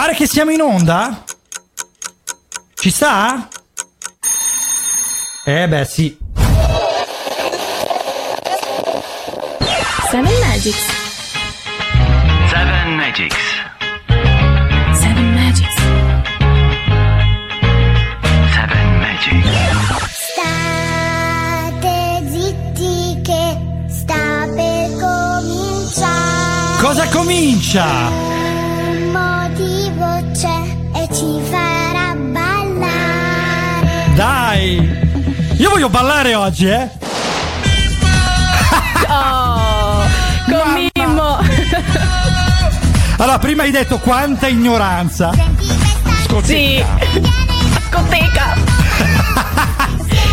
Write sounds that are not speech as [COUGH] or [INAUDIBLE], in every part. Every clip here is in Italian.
Pare che siamo in onda? Ci sta? Eh beh sì. Seven Magics. Seven Magics. Seven Magics. Seven Magics. State zitti che sta per cominciare. Cosa comincia? Io voglio ballare oggi, eh? Oh, con Mimmo. Allora, prima hai detto quanta ignoranza. Sì. Scoteca.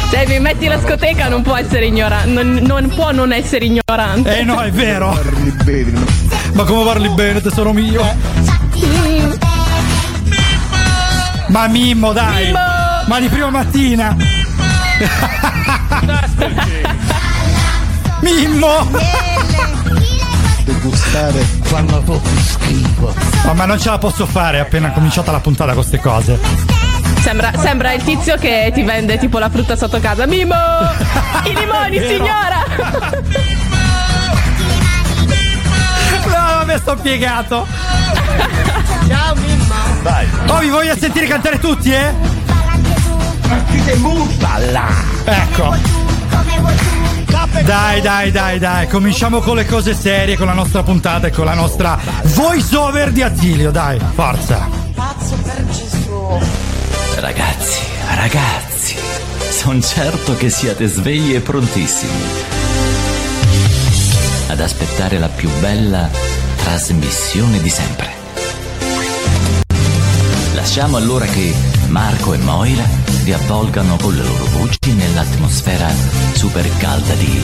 Se mi metti la scoteca non può essere ignorante. Non, non può non essere ignorante. Eh no, è vero. Ma come parli bene, tesoro mio? Ma Mimmo, dai! Mimmo! Ma di prima mattina! Mimmo! degustare fanno proprio schifo. Oh, ma non ce la posso fare appena cominciata la puntata con queste cose. Sembra, sembra il tizio che ti vende tipo la frutta sotto casa. Mimo! I limoni, signora! No, mi sto piegato! Ciao Mimmo! Vai. Oh, vi voglio sentire cantare tutti, eh? Balla. Ecco. Dai, dai, dai, dai, cominciamo con le cose serie, con la nostra puntata e con la nostra voice over di Attilio, dai, forza. Ragazzi, ragazzi, sono certo che siate svegli e prontissimi ad aspettare la più bella trasmissione di sempre. Lasciamo allora che Marco e Moira vi avvolgano con le loro voci nell'atmosfera super calda di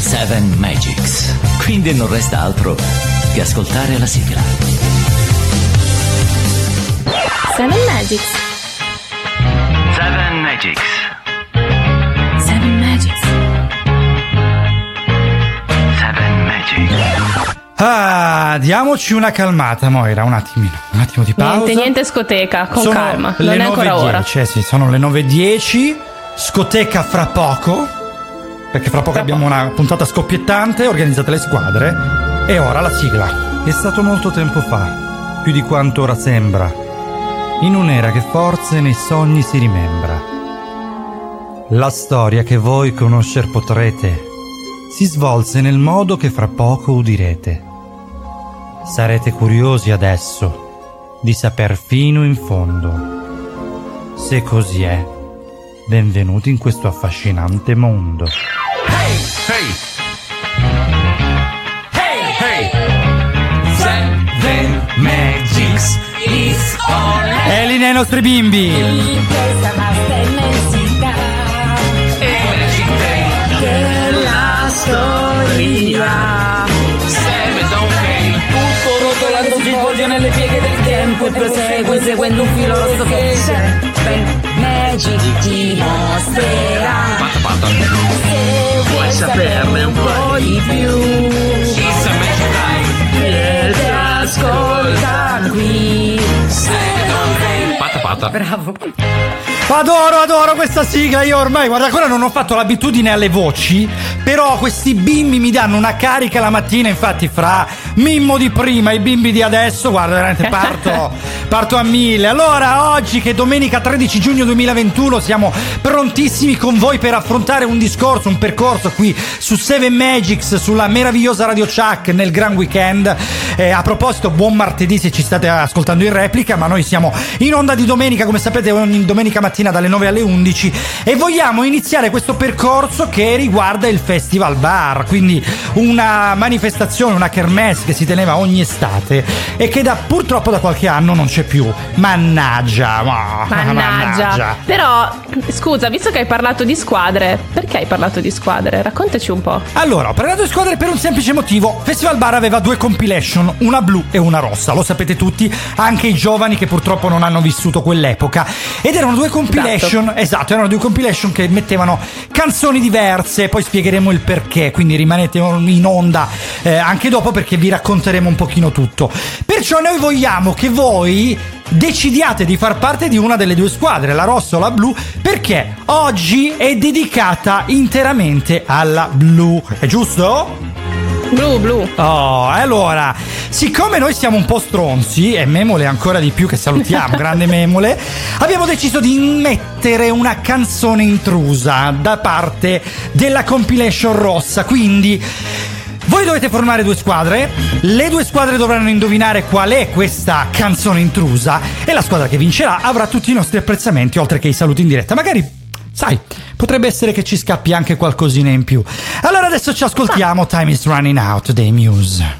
Seven Magics. Quindi non resta altro che ascoltare la sigla. Seven Magics. Seven Magics. Ah, diamoci una calmata, Moira, un attimino, un attimo di pausa. Niente, niente scoteca, con Sono calma. le Non è ancora 9:10, ora. eh sì, sono le 9.10, scoteca fra poco, perché fra poco abbiamo una puntata scoppiettante, organizzate le squadre, e ora la sigla. È stato molto tempo fa, più di quanto ora sembra, in un'era che forse nei sogni si rimembra. La storia che voi conoscer potrete si svolse nel modo che fra poco udirete. Sarete curiosi adesso di saper fino in fondo. Se così è, benvenuti in questo affascinante mondo. È lì nei nostri bimbi! Questa vasta immensità della nelle pieghe del tempo e prosegue seguendo un filo rosso che c'è. Ben Magic ti mostrerà. Se vuoi saperne un po' di più. Vieni ascolta qui. Bravo. Adoro, adoro questa sigla. Io ormai, guarda, ancora non ho fatto l'abitudine alle voci. Però questi bimbi mi danno una carica la mattina. Infatti, fra Mimmo di prima e i bimbi di adesso, guarda, veramente parto, [LAUGHS] parto a mille. Allora, oggi che è domenica 13 giugno 2021, siamo prontissimi con voi per affrontare un discorso, un percorso qui su Seven Magics, sulla meravigliosa Radio Chuck nel Gran Weekend. Eh, a proposito, buon martedì se ci state ascoltando in replica, ma noi siamo in onda di domenica, come sapete, ogni domenica mattina dalle 9 alle 11 e vogliamo iniziare questo percorso che riguarda il Festival Bar, quindi una manifestazione, una kermesse che si teneva ogni estate e che da, purtroppo da qualche anno non c'è più. Mannaggia, ma- Mannaggia. Però, scusa, visto che hai parlato di squadre, perché hai parlato di squadre? Raccontaci un po'. Allora, ho parlato di squadre per un semplice motivo. Festival Bar aveva due compilation, una blu e una rossa, lo sapete tutti, anche i giovani che purtroppo non hanno vissuto quell'epoca. Ed erano due compilation, esatto, erano due compilation che mettevano canzoni diverse, poi spiegheremo il perché, quindi rimanete in onda eh, anche dopo perché vi racconteremo un pochino tutto. Perciò noi vogliamo che voi decidiate di far parte di una delle due squadre, la rossa o la blu, perché oggi è dedicata interamente alla blu. È giusto? Blu, blu. Oh, allora, siccome noi siamo un po' stronzi, e Memole ancora di più che salutiamo, [LAUGHS] grande Memole, abbiamo deciso di mettere una canzone intrusa da parte della compilation rossa, quindi... Voi dovete formare due squadre, le due squadre dovranno indovinare qual è questa canzone intrusa e la squadra che vincerà avrà tutti i nostri apprezzamenti oltre che i saluti in diretta. Magari, sai, potrebbe essere che ci scappi anche qualcosina in più. Allora adesso ci ascoltiamo Time is Running Out dei Muse.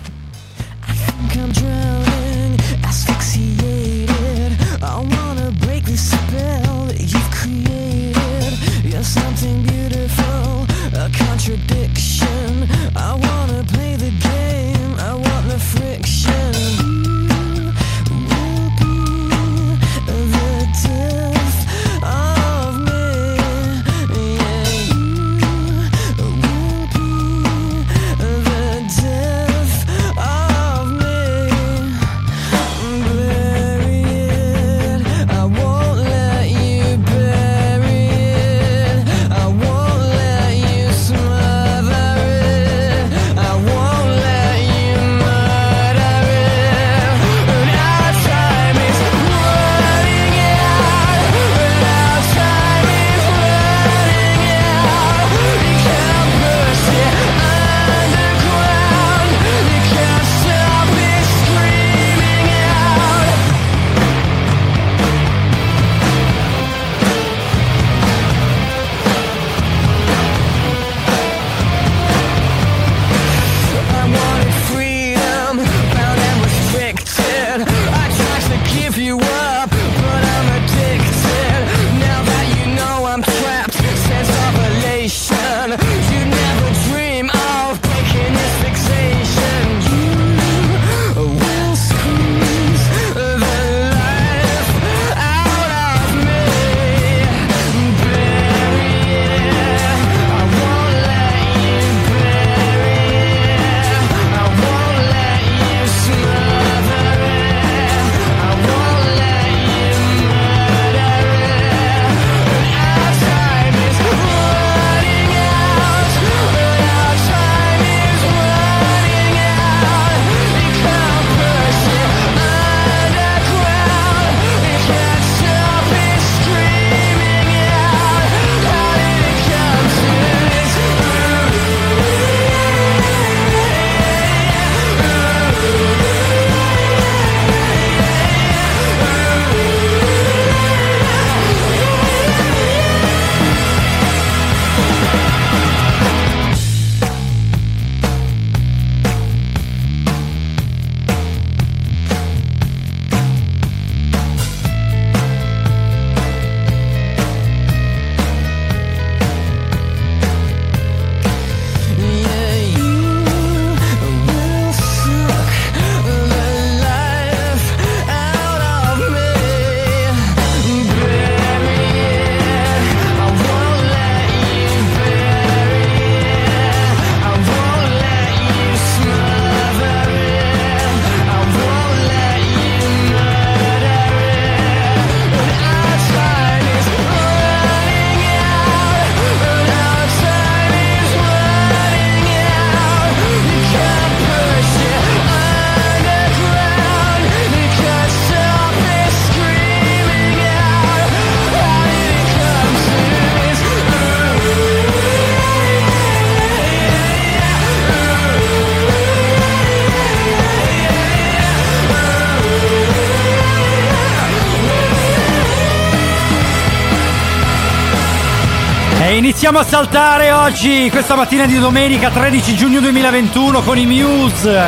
Iniziamo a saltare oggi, questa mattina di domenica 13 giugno 2021 con i Muse.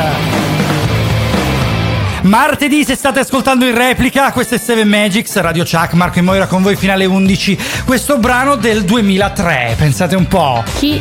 Martedì, se state ascoltando in replica, questo è Seven Magics, Radio Chuck, Marco e Moira con voi fino alle 11. Questo brano del 2003, pensate un po'. Chi,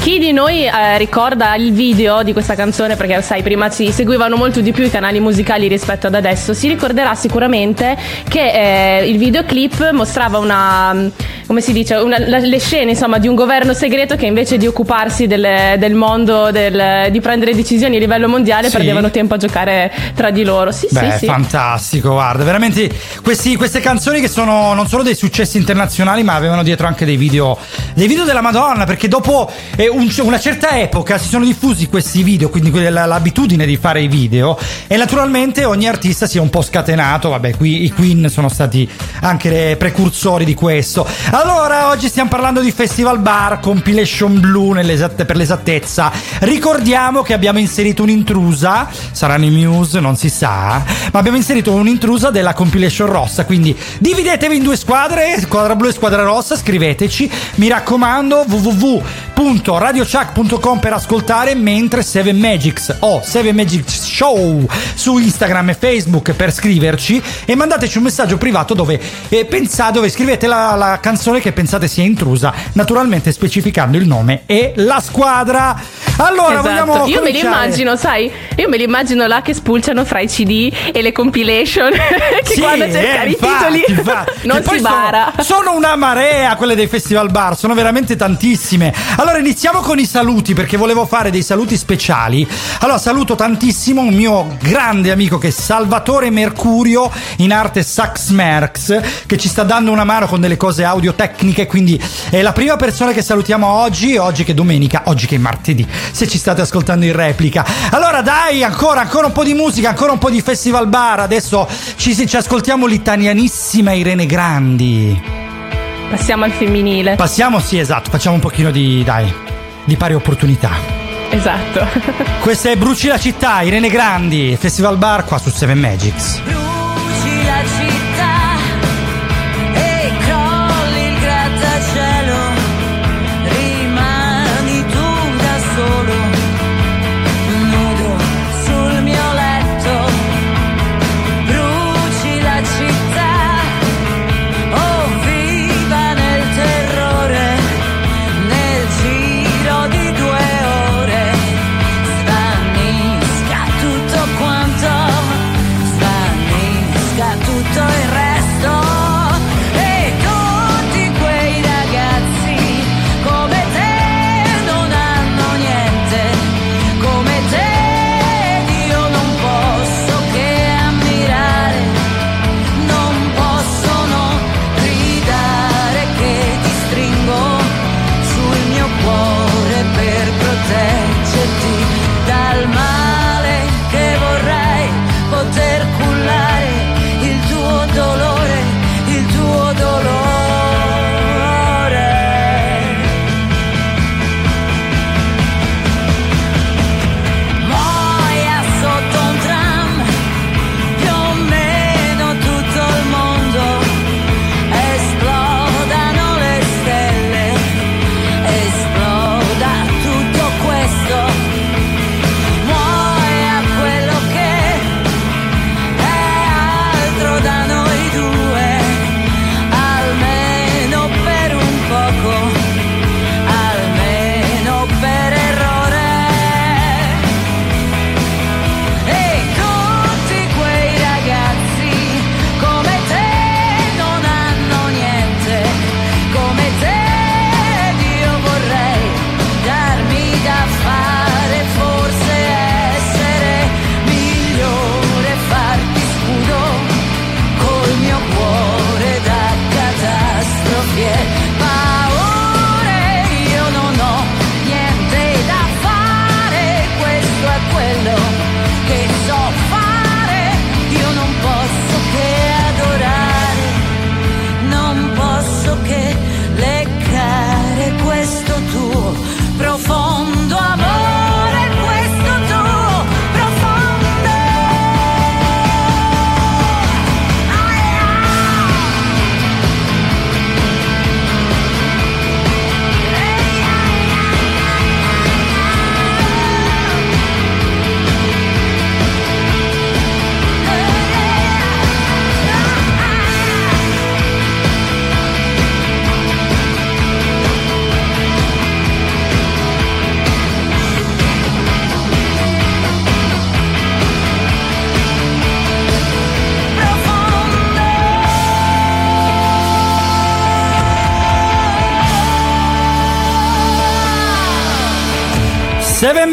chi di noi eh, ricorda il video di questa canzone? Perché sai, prima si seguivano molto di più i canali musicali rispetto ad adesso. Si ricorderà sicuramente che eh, il videoclip mostrava una come si dice, una- la- le scene insomma di un governo segreto che invece di occuparsi del, del mondo, del- di prendere decisioni a livello mondiale, Sì. perdevano tempo a giocare tra di loro. Sì, Beh, sì, sì. fantastico, guarda, veramente questi- queste canzoni che sono non solo dei successi internazionali, ma avevano dietro anche dei video, dei video della Madonna, perché dopo eh, un- una certa epoca si sono diffusi questi video, quindi l'abitudine di fare i video e naturalmente ogni artista si è un po' scatenato, vabbè, qui i Queen sono stati anche precursori di questo. Allora, oggi stiamo parlando di Festival Bar, compilation blu per l'esattezza. Ricordiamo che abbiamo inserito un'intrusa, saranno i Muse, non si sa, ma abbiamo inserito un'intrusa della compilation rossa, quindi dividetevi in due squadre, squadra blu e squadra rossa, scriveteci, mi raccomando www.radiochuck.com per ascoltare mentre 7 Magics o 7 Magics Show su Instagram e Facebook per scriverci e mandateci un messaggio privato dove eh, pensate, dove scrivete la, la canzone che pensate sia intrusa, naturalmente specificando il nome e la squadra. Allora, Esatto. vogliamo Io me li cominciare? immagino, sai? Io me li immagino là che spulciano fra i CD e le compilation. [LAUGHS] che Sì, quando cercare eh, i titoli infatti. [LAUGHS] non si sono- bara. Sono, una marea quelle dei festival bar, sono veramente tantissime. Allora iniziamo con i saluti perché volevo fare dei saluti speciali. Allora saluto tantissimo un mio grande amico che è Salvatore Mercurio, in arte Sax Merx, che ci sta dando una mano con delle cose audio tecniche, quindi è la prima persona che salutiamo oggi, oggi che è domenica, oggi che è martedì, se ci state ascoltando in replica. Allora dai, ancora, ancora un po' di musica, ancora un po' di festival bar, adesso ci, ci ascoltiamo l'italianissima Irene Grandi. Passiamo al femminile. Passiamo, sì, esatto, facciamo un pochino di, dai, di pari opportunità. esatto. [LAUGHS] Questa è Bruci la città, Irene Grandi, Festival Bar qua su 7 Magics. Bruci la città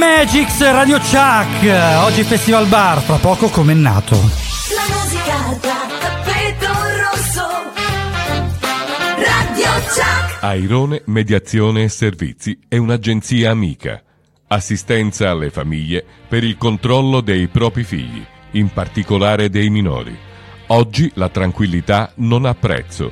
Magics Radio Chuck. Oggi Festival Bar, fra poco come è nato. La musica da tappeto rosso. Radio Chuck. Airone Mediazione e Servizi è un'agenzia amica. Assistenza alle famiglie per il controllo dei propri figli, in particolare dei minori. Oggi la tranquillità non ha prezzo.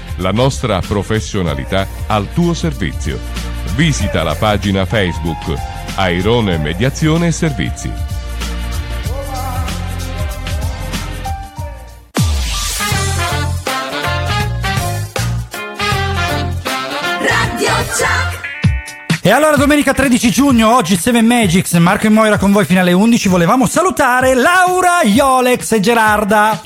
La nostra professionalità al tuo servizio. Visita la pagina Facebook Airone Mediazione e Servizi. E allora domenica 13 giugno, oggi 7 Magics, Marco e Moira con voi fino alle 11, volevamo salutare Laura, Iolex e Gerarda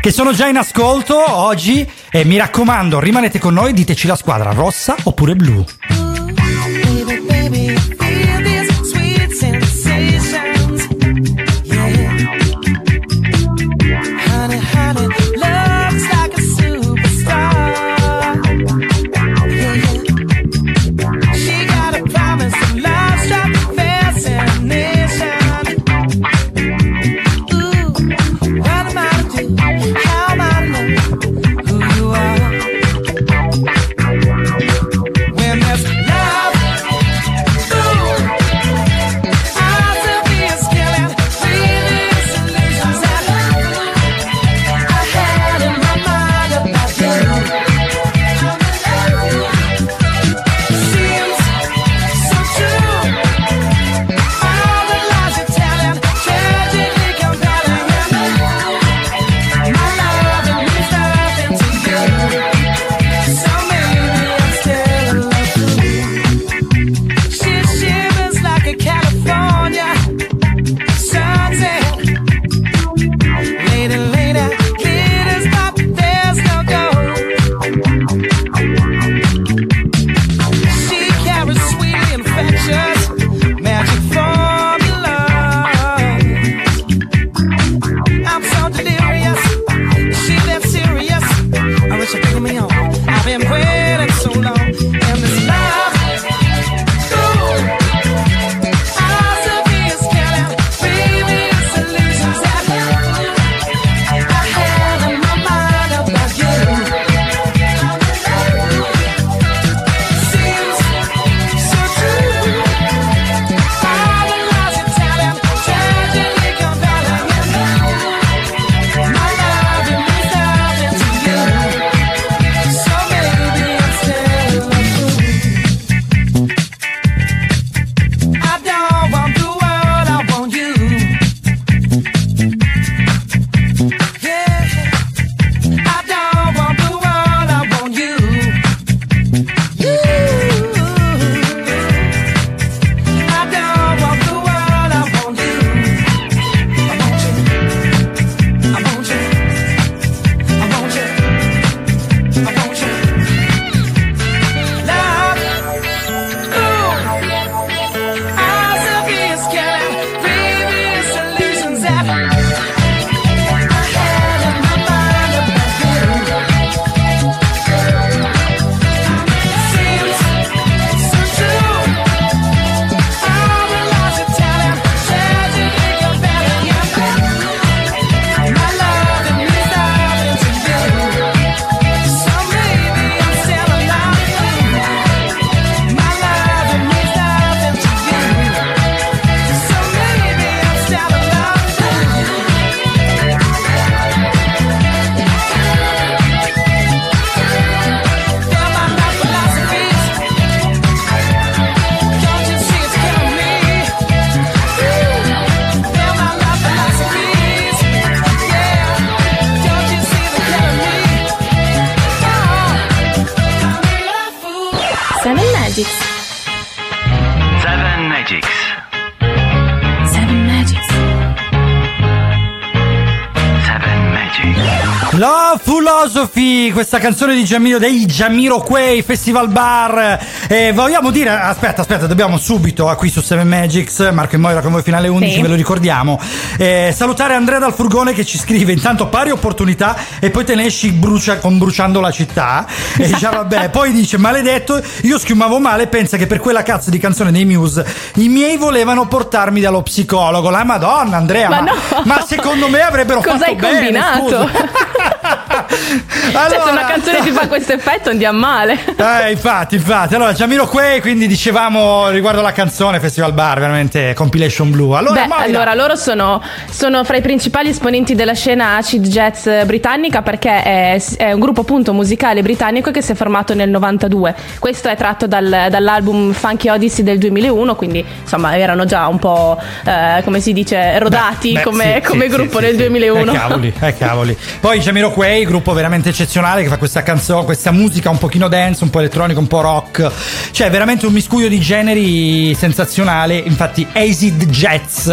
che sono già in ascolto oggi e mi raccomando rimanete con noi, diteci la squadra rossa oppure blu. Questa canzone di Giamiro dei Giamiro Quay Festival Bar. Eh, vogliamo dire, aspetta, aspetta, dobbiamo subito qui su Seven Magics, Marco e Moira con voi fino alle 11, Sì. ve lo ricordiamo. Eh, salutare Andrea dal furgone che ci scrive intanto pari opportunità e poi te ne esci brucia- con bruciando la città. E dice, "Ah, [LAUGHS] vabbè, poi dice, maledetto, io schiumavo male, pensa che per quella cazzo di canzone dei Muse i miei volevano portarmi dallo psicologo. La Madonna, Andrea, Ma ma, no. ma secondo me avrebbero Cosa fatto hai bene, combinato? [LAUGHS] scusa. Cioè, se una canzone ti fa questo effetto andiamo male. Eh, infatti, infatti. Allora, Giamiro Quay, quindi dicevamo riguardo la canzone Festival Bar, veramente compilation blu. Allora, Beh, allora loro sono, sono fra i principali esponenti della scena acid jazz britannica perché è, è un gruppo appunto musicale britannico che si è formato nel 92. Questo è tratto dal- dall'album Funky Odyssey del 2001, quindi insomma erano già un po' eh, come si dice rodati Beh, come, sì, come sì, gruppo sì, nel sì. 2001. Eh, cavoli, eh, cavoli. [LAUGHS] Poi Giamiro Quay, gruppo veramente eccezionale che fa questa canzone, questa musica un pochino dance, un po' elettronica, un po' rock. Cioè, veramente un miscuglio di generi sensazionale. Infatti, Acid Jazz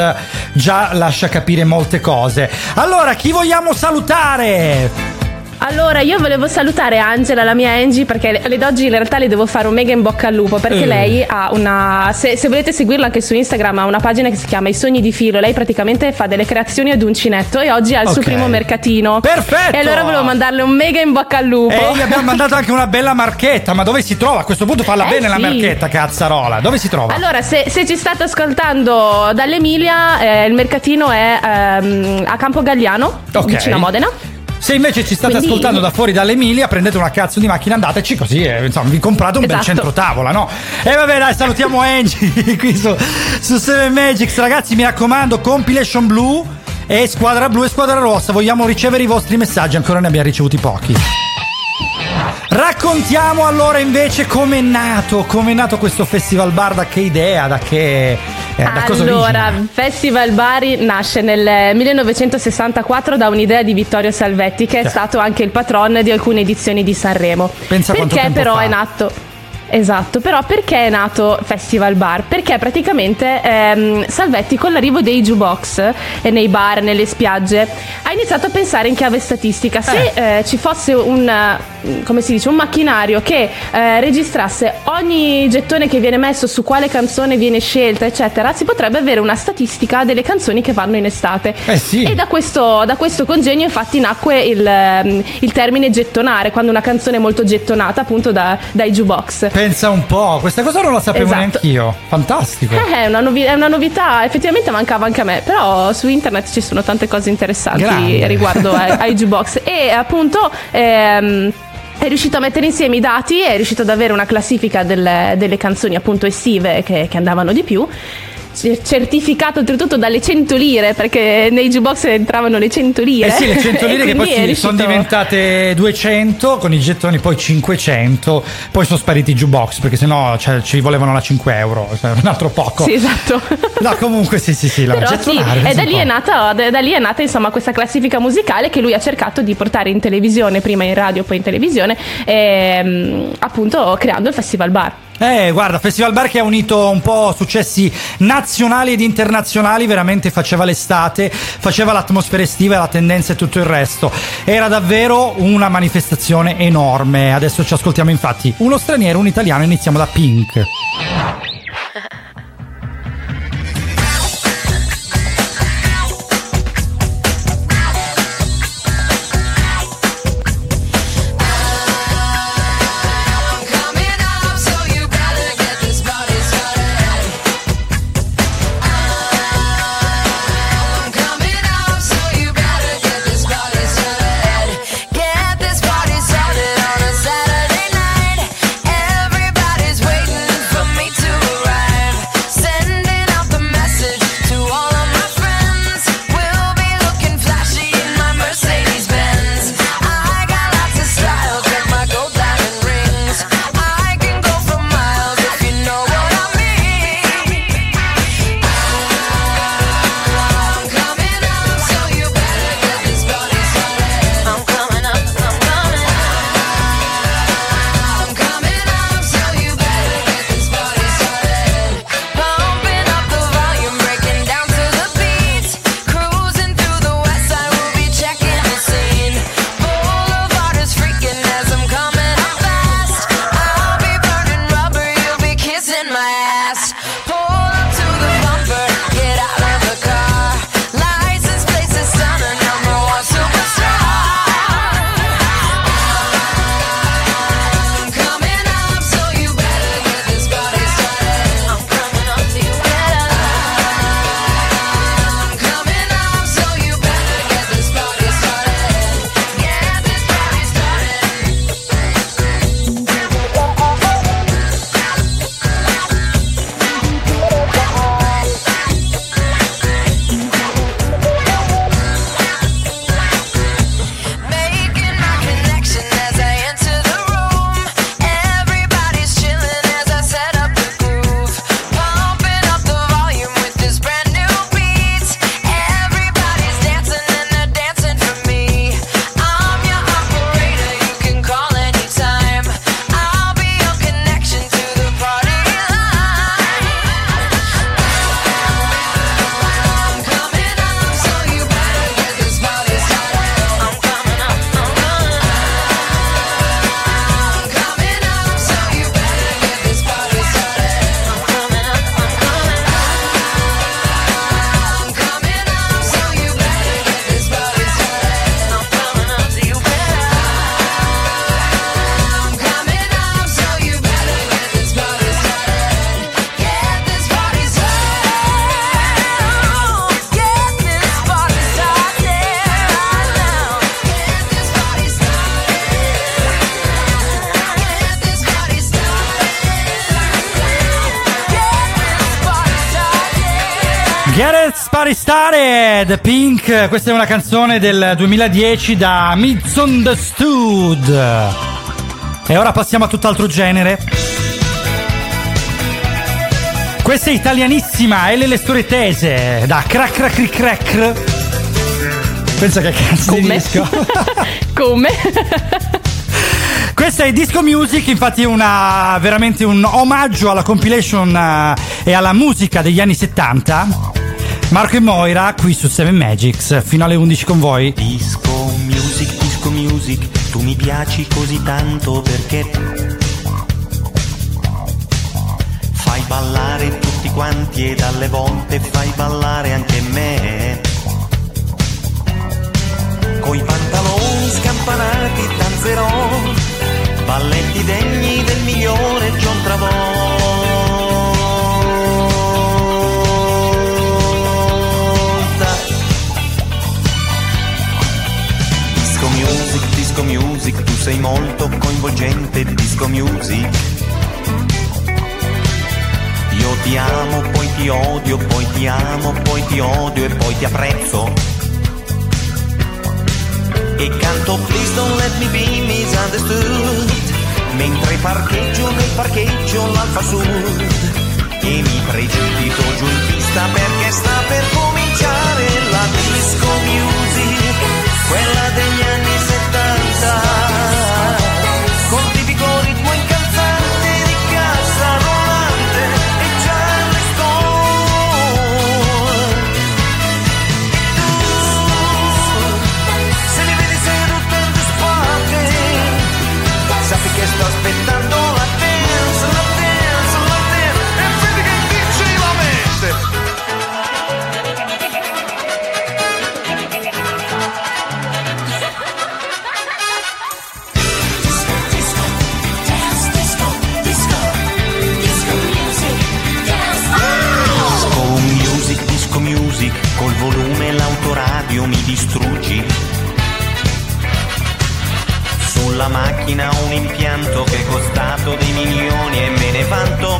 già lascia capire molte cose. Allora, chi vogliamo salutare? Allora, io volevo salutare Angela, la mia Angie, perché le- oggi in realtà le devo fare un mega in bocca al lupo, perché Eh. lei ha una. Se, se volete seguirla anche su Instagram, ha una pagina che si chiama I Sogni di Filo. Lei praticamente fa delle creazioni ad uncinetto e oggi ha il suo Ok. primo mercatino. Perfetto! E allora volevo mandarle un mega in bocca al lupo. E gli abbiamo [LAUGHS] mandato anche una bella marchetta, ma dove si trova? A questo punto falla Eh, bene la sì. marchetta, cazzarola. Dove si trova? Allora, se, se ci state ascoltando dall'Emilia, eh, il mercatino è ehm, a Campo Galliano, Ok. vicino a Modena. Se invece ci state Quindi- ascoltando da fuori dall'Emilia, prendete una cazzo di macchina, andateci così, eh, insomma, vi comprate un bel Esatto. centro tavola, no? E vabbè, dai, salutiamo Angie [LAUGHS] qui su, su Seven Magics, ragazzi, mi raccomando, compilation blu e squadra blu e squadra rossa, vogliamo ricevere i vostri messaggi, ancora ne abbiamo ricevuti pochi. Raccontiamo allora invece com'è nato, com'è nato questo festival bar, da che idea, da che... eh, allora? Festival Bari nasce nel 1964 da un'idea di Vittorio Salvetti, che è Cioè. stato anche il patron di alcune edizioni di Sanremo. Pensa perché però fa. è nato. Esatto, però perché è nato Festival Bar? Perché praticamente ehm, Salvetti con l'arrivo dei jukebox eh, nei bar, nelle spiagge, ha iniziato a pensare in chiave statistica. Se eh, ci fosse un, eh, come si dice, un macchinario che eh, registrasse ogni gettone che viene messo, su quale canzone viene scelta, eccetera, si potrebbe avere una statistica delle canzoni che vanno in estate. Eh sì. E da questo, da questo congegno infatti nacque il, ehm, il termine gettonare, quando una canzone è molto gettonata appunto da- dai jukebox. Pensa un po', questa cosa non la sapevo Esatto. neanche io. Fantastico. [LAUGHS] Eh, È una, novi- è una novità, effettivamente mancava anche a me, però su internet ci sono tante cose interessanti Grande. riguardo ai, [LAUGHS] ai jukebox e appunto ehm, è riuscito a mettere insieme i dati, è riuscito ad avere una classifica delle, delle canzoni appunto estive che, che andavano di più. Certificato oltretutto dalle 100 lire perché nei jukebox entravano le 100 lire. Eh sì, le 100 [LAUGHS] E lire che poi riuscito- sono diventate 200 con i gettoni poi 500, poi sono spariti i jukebox perché sennò cioè, ci volevano la 5 euro, cioè, un altro poco. Sì, esatto. [LAUGHS] No, comunque sì, sì, sì, la Però sì, e da lì, è nata, da, lì è nata insomma questa classifica musicale che lui ha cercato di portare in televisione, prima in radio, poi in televisione, ehm, appunto creando il Festival Bar. Eh, guarda, Festival Bar che ha unito un po' successi nazionali ed internazionali, veramente faceva l'estate, faceva l'atmosfera estiva, la tendenza e tutto il resto. Era davvero una manifestazione enorme. Adesso ci ascoltiamo infatti uno straniero, un italiano, iniziamo da Pink. Started, Pink, questa è una canzone del 2010 da Misunderstood. E ora passiamo a tutt'altro genere. Questa è italianissima, Ele le storie tese, da Crack Crack Crack. Pensa che cazzo di Come? disco. [LAUGHS] Come? [LAUGHS] Questa è Disco Music, infatti è una, veramente un omaggio alla compilation eh, e alla musica degli anni 70. Marco e Moira qui su 7 Magics, fino alle 11 con voi. Disco music, disco music, tu mi piaci così tanto perché fai ballare tutti quanti e dalle volte fai ballare anche me. Coi pantaloni scampanati danzerò, balletti degni odio, poi ti amo, poi ti odio e poi ti apprezzo. E canto Please don't let me be misunderstood. Mentre parcheggio nel parcheggio l'Alfa Sud. E mi precipito giù in pista perché sta per cominciare la disco music Quella degli anni 70 Sulla macchina un impianto che è costato dei milioni e me ne vanto.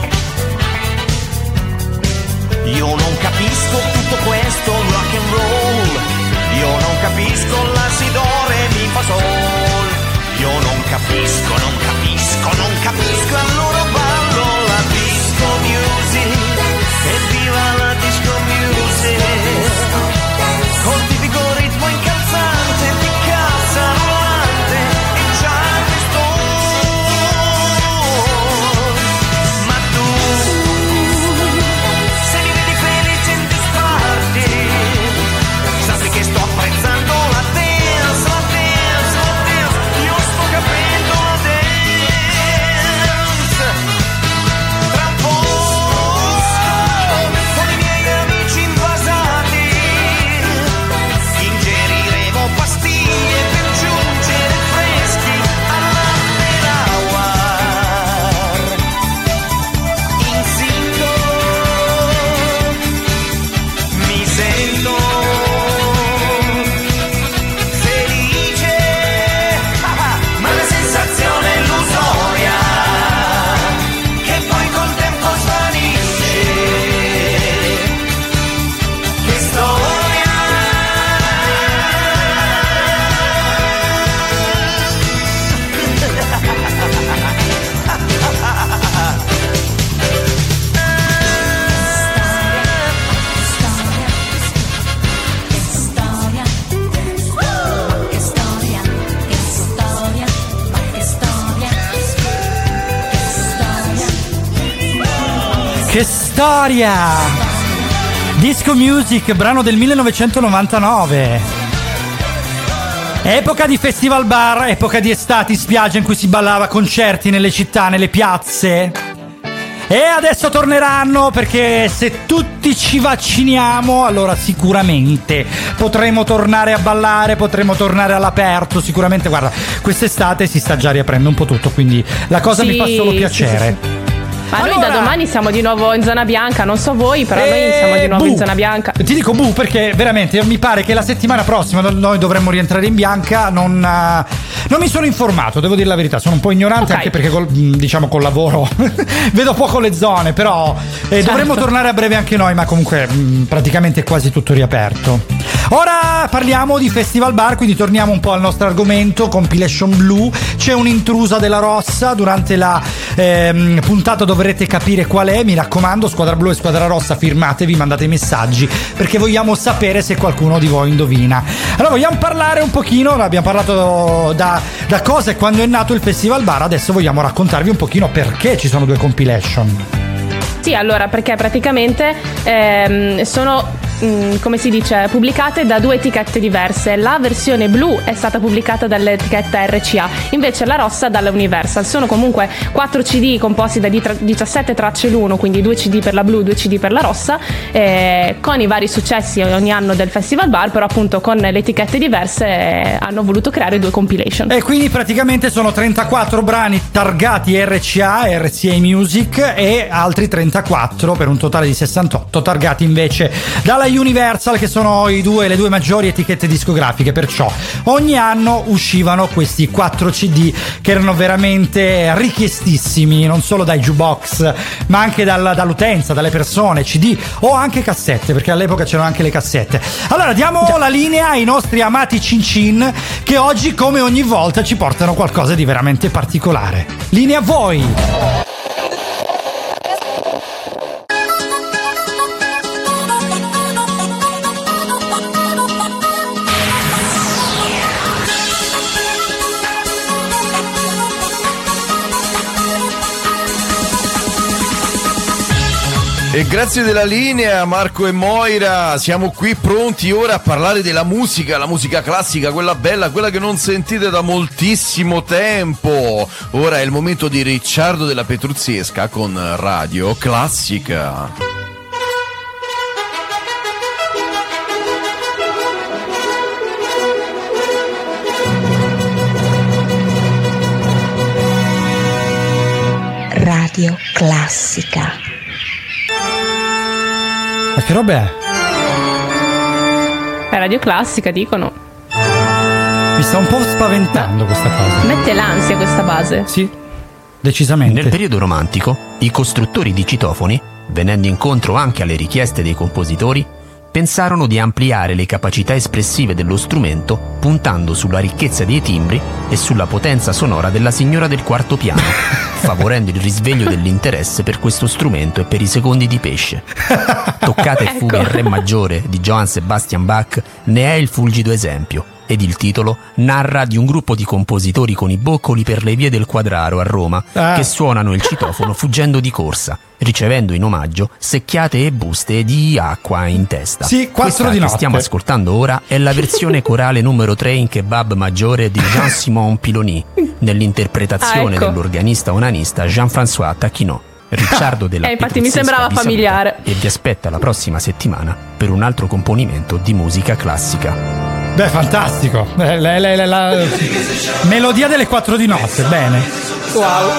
Io non capisco tutto questo rock and roll. Io non capisco la si do re mi fa sol Io non capisco, non capisco, non capisco. Allora ballo la disco music. Evviva la disco music storia! Disco Music, brano del 1999. Epoca di festival bar, epoca di estati spiaggia in cui si ballava concerti nelle città, nelle piazze. E adesso torneranno perché se tutti ci vacciniamo, allora sicuramente potremo tornare a ballare, potremo tornare all'aperto. Sicuramente, guarda, quest'estate si sta già riaprendo un po' tutto, quindi la cosa mi Sì, fa solo sì, piacere. sì, Ma noi Allora- da domani siamo di nuovo in zona bianca, non so voi, però noi siamo di nuovo bu. in zona bianca. Ti dico bu perché veramente mi pare che la settimana prossima no- noi dovremmo rientrare in bianca. Non, eh, non mi sono informato, devo dire la verità. Sono un po' ignorante Ok. anche perché col, diciamo col lavoro [LAUGHS] vedo poco le zone. Però eh, Certo. dovremmo tornare a breve anche noi, ma comunque mh, praticamente è quasi tutto riaperto. Ora parliamo di Festival Bar, quindi torniamo un po' al nostro argomento, Compilation Blue. C'è un'intrusa della Rossa, durante la ehm, puntata dovrete capire qual è, mi raccomando, Squadra Blu e Squadra Rossa, firmatevi, mandate messaggi, perché vogliamo sapere se qualcuno di voi indovina. Allora vogliamo parlare un pochino, abbiamo parlato da, da cosa e quando è nato il Festival Bar, adesso vogliamo raccontarvi un pochino perché ci sono due compilation. Sì, allora, perché praticamente ehm, sono, mm, come si dice, pubblicate da due etichette diverse. La versione blu è stata pubblicata dall'etichetta RCA, invece la rossa dalla Universal. Sono comunque 4 CD composti da di- tra- 17 tracce l'uno, quindi 2 CD per la blu, 2 CD per la rossa, eh, con i vari successi ogni anno del Festival Bar, però appunto con le etichette diverse eh, hanno voluto creare due compilation. E quindi praticamente sono 34 brani targati RCA, RCA Music e altri 34 per un totale di 68 targati invece dalla Universal che sono i due, le due maggiori etichette discografiche. Perciò ogni anno uscivano questi 4 CD che erano veramente richiestissimi non solo dai jukebox ma anche dal- dall'utenza, dalle persone, CD o anche cassette perché all'epoca c'erano anche le cassette. Allora diamo la linea ai nostri amati Cin Cin che oggi come ogni volta ci portano qualcosa di veramente particolare. Linea a voi! E grazie della linea Marco e Moira, siamo qui pronti ora a parlare della musica, la musica classica, quella bella, quella che non sentite da moltissimo tempo. Ora è il momento di Ricciardo della Petruzzesca con Radio Classica. Radio Classica. Ma che roba è? È radio classica, dicono. Mi sta un po' spaventando questa cosa. Mette l'ansia questa base. Sì, decisamente. Nel periodo romantico, i costruttori di citofoni, venendo incontro anche alle richieste dei compositori, pensarono di ampliare le capacità espressive dello strumento puntando sulla ricchezza dei timbri e sulla potenza sonora della signora del quarto piano, [LAUGHS] favorendo il risveglio dell'interesse per questo strumento e per i secondi di pesce. Toccata [LAUGHS] e fuga in re maggiore di Johann Sebastian Bach ne è il fulgido esempio ed il titolo narra di un gruppo di compositori con i boccoli per le vie del Quadraro a Roma Ah. che suonano il citofono fuggendo di corsa, ricevendo in omaggio secchiate e buste di acqua in testa. Sì, quattro Questa di che notte. stiamo ascoltando ora è la versione corale numero 3 in kebab maggiore di Jean-Simon Piloni, nell'interpretazione Ah, ecco. dell'organista onanista Jean-François Tachinot. Ricciardo della Eh, infatti mi sembrava familiare. E vi aspetta la prossima settimana per un altro componimento di musica classica. Beh, fantastico. Eh, la, la- la- la- melodia delle 4 di notte, bene. Wow.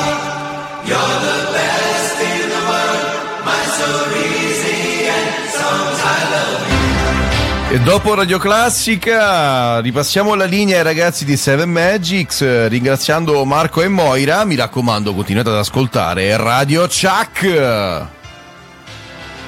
E dopo Radio Classica ripassiamo la linea ai ragazzi di Seven Magics, eh, ringraziando Marco e Moira. Mi raccomando, continuate ad ascoltare Radio Chuck.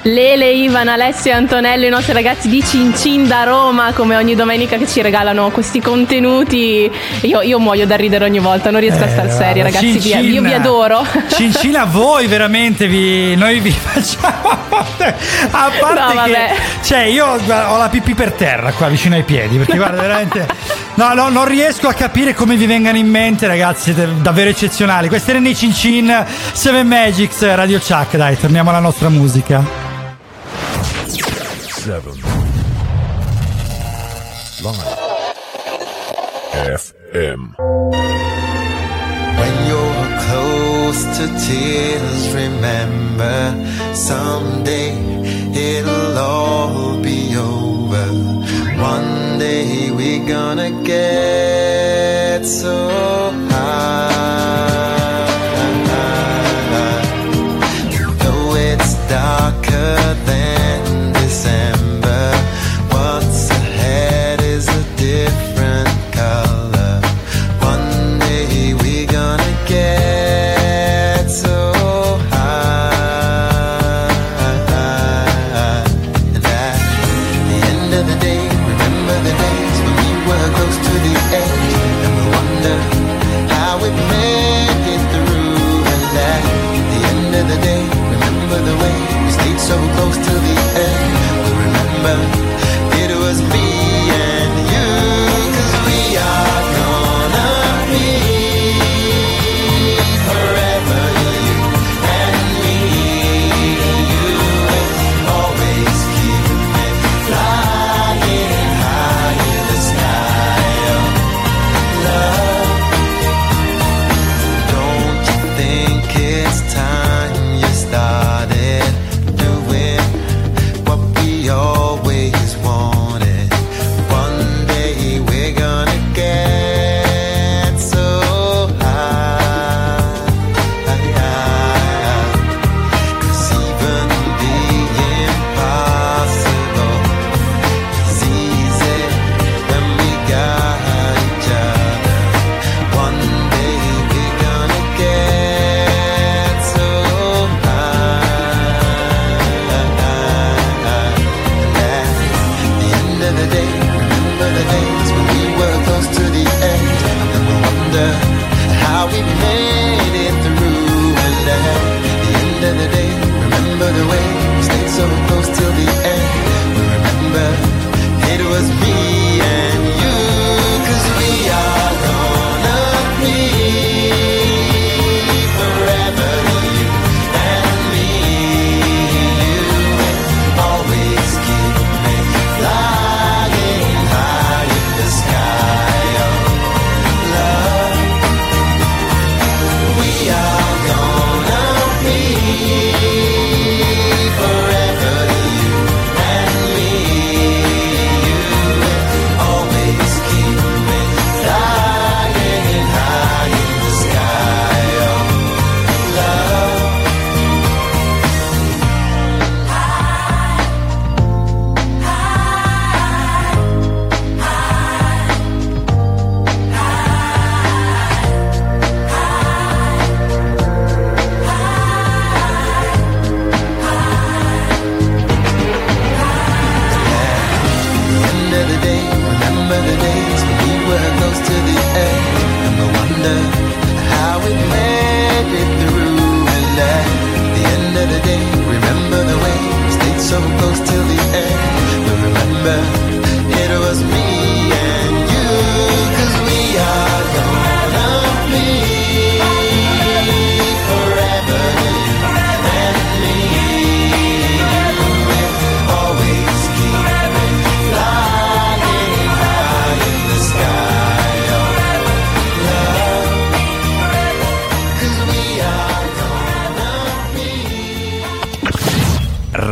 Lele, Ivan, Alessio e Antonello, i nostri ragazzi di Cincin da Roma, come ogni domenica che ci regalano questi contenuti. Io, io muoio da ridere ogni volta, non riesco a star Eh, seria, guarda, ragazzi. vi- io vi adoro. Cincina a voi veramente vi, noi vi [LAUGHS] facciamo a parte, a parte No, che cioè io ho la pipì per terra qua vicino ai piedi perché guarda veramente no, no non riesco a capire come vi vengano in mente ragazzi siete davvero eccezionali questi erano i Cincin 7 Magics Radio Chuck dai torniamo alla nostra musica Seven. Live. FM. When you're close to tears, remember someday it'll all be over. One day we're gonna get so high. how we made it through. And at the end of the day, remember the way we stayed so close till the end. Remember it was me and you, cause we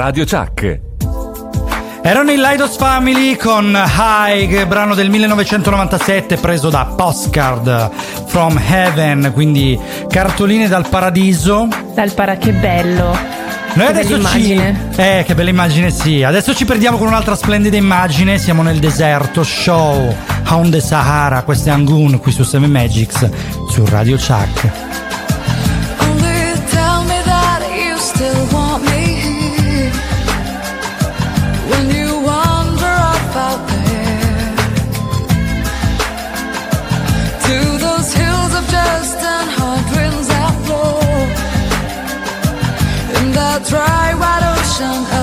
Radio Chuck. Erano i Lidos Family con High, brano del 1997 preso da Postcard from Heaven, quindi cartoline dal paradiso. Dal para che bello. Noi Che adesso bella ci. immagine. Eh, che bella immagine, sì. Adesso ci perdiamo con un'altra splendida immagine. Siamo nel deserto. Show on the Sahara. Questo è Angun qui su 7 Magics su Radio Chuck. somehow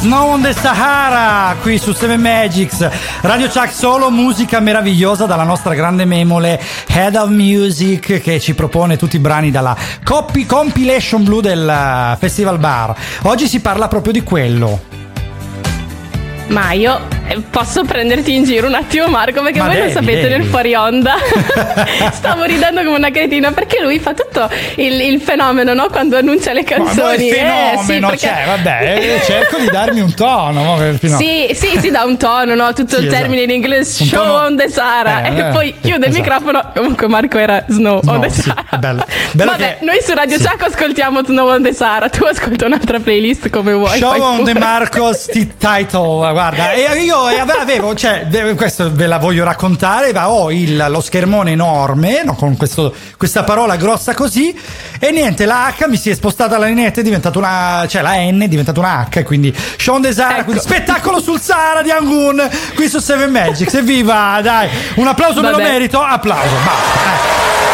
Snow on the Sahara qui su 7 Magics. Radio Chuck solo musica meravigliosa dalla nostra grande memole Head of Music che ci propone tutti i brani dalla copy compilation blu del eh, Festival Bar. Oggi si parla proprio di quello. Ma io eh, posso prenderti in giro un attimo, Marco, perché Ma voi devi, lo sapete devi. nel fuori onda. [LAUGHS] Stavo ridendo come una cretina perché lui fa tutto il, il fenomeno, no? Quando annuncia le canzoni. il Eh, fenomeno, sì, perché- cioè, vabbè, eh, cerco di darmi un tono. no. Sì, sì, si dà un tono, no? Tutto Sì, il esatto. termine in inglese show tono- on the Sahara Eh, e eh, poi chiude il esatto. microfono. Comunque Marco era Snow on No, the sì, Sahara. è bello. Bello Vabbè, che- noi su Radio sì. Chuck ascoltiamo Snow on the Sahara, tu ascolta un'altra playlist come vuoi. Show on the pure. Marcos ti- title, guarda, e io ave- avevo, cioè, questo ve la voglio raccontare, ho il- lo schermone enorme, no, con questo- questa parola grossa così, e niente, la H mi si è spostata la lineetta, è diventata una, cioè la N è diventata una H, quindi Sean De Sahara, Ecco. quindi spettacolo sul Sahara di Angun, qui su Seven Magics, evviva, dai, un applauso me lo Vabbè. merito, applauso, basta, eh.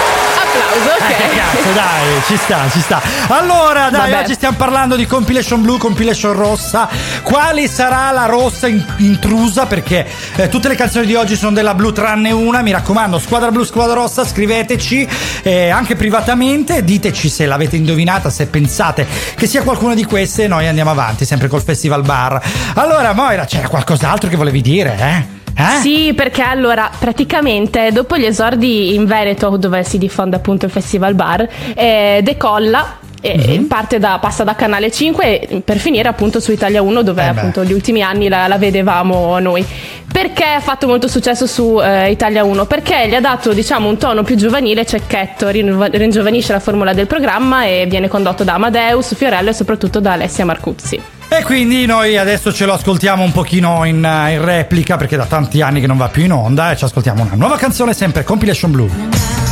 Applauso. Eh, che cazzo. cazzo, dai, ci sta, ci sta. Allora, dai, Vabbè. oggi stiamo parlando di compilation blu, compilation rossa. Quali sarà la rossa in- intrusa? Perché eh, tutte le canzoni di oggi sono della blu tranne una. Mi raccomando, squadra blu, squadra rossa, scriveteci eh, anche privatamente. Diteci se l'avete indovinata, se pensate che sia qualcuna di queste. Noi andiamo avanti, sempre col Festival Bar. Allora, Moira, c'era qualcos'altro che volevi dire, eh? Eh? Sì, perché allora praticamente dopo gli esordi in Veneto, dove si diffonde appunto il Festival Bar, eh, decolla. e Mhm. parte da, passa da Canale 5 per finire appunto su Italia 1 dove Eh appunto gli ultimi anni la, la vedevamo noi perché ha fatto molto successo su eh, Italia 1 perché gli ha dato diciamo un tono più giovanile cecchetto ringiovanisce la formula del programma e viene condotto da Amadeus Fiorello e soprattutto da Alessia Marcuzzi E quindi noi adesso ce lo ascoltiamo un pochino in, eh, in replica perché da tanti anni che non va più in onda e ci ascoltiamo una nuova canzone sempre Compilation Blue.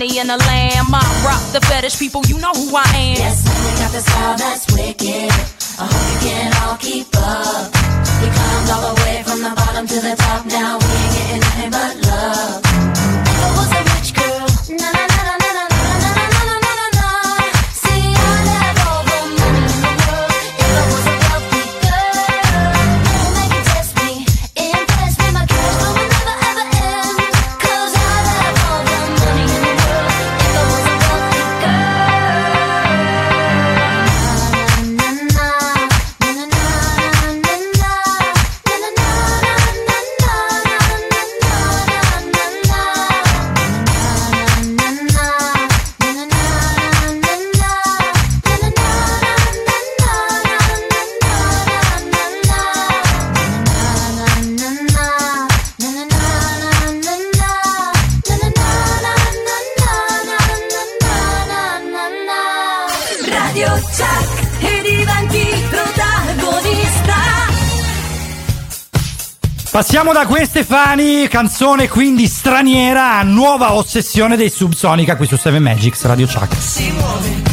Stefani and the Lamb, I rock the fetish people, you know who I am. Yes, we got the style that's wicked. I hope you can all keep up. We climbed all the way from the bottom to the top. Now we ain't getting nothing but love. Passiamo da queste Stefani, canzone quindi straniera, nuova ossessione dei Subsonica qui su Seven Magics Radio Chuck.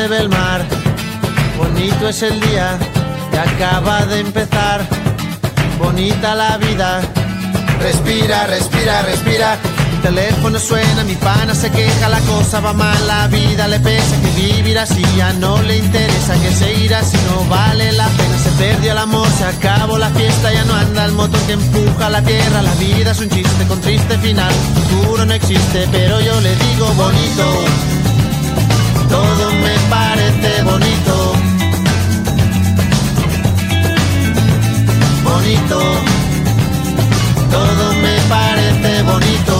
se ve el mar, bonito es el día que acaba de empezar, bonita la vida. Respira, respira, respira. El teléfono suena, mi pana se queja, la cosa va mal, la vida le pesa, que vivir así ya no le interesa, que se irá si no vale la pena, se perdió el amor, se acabó la fiesta, ya no anda el motor que empuja la tierra, la vida es un chiste con triste final, el futuro no existe, pero yo le digo bonito todo me parece bonito. Bonito, todo me parece bonito.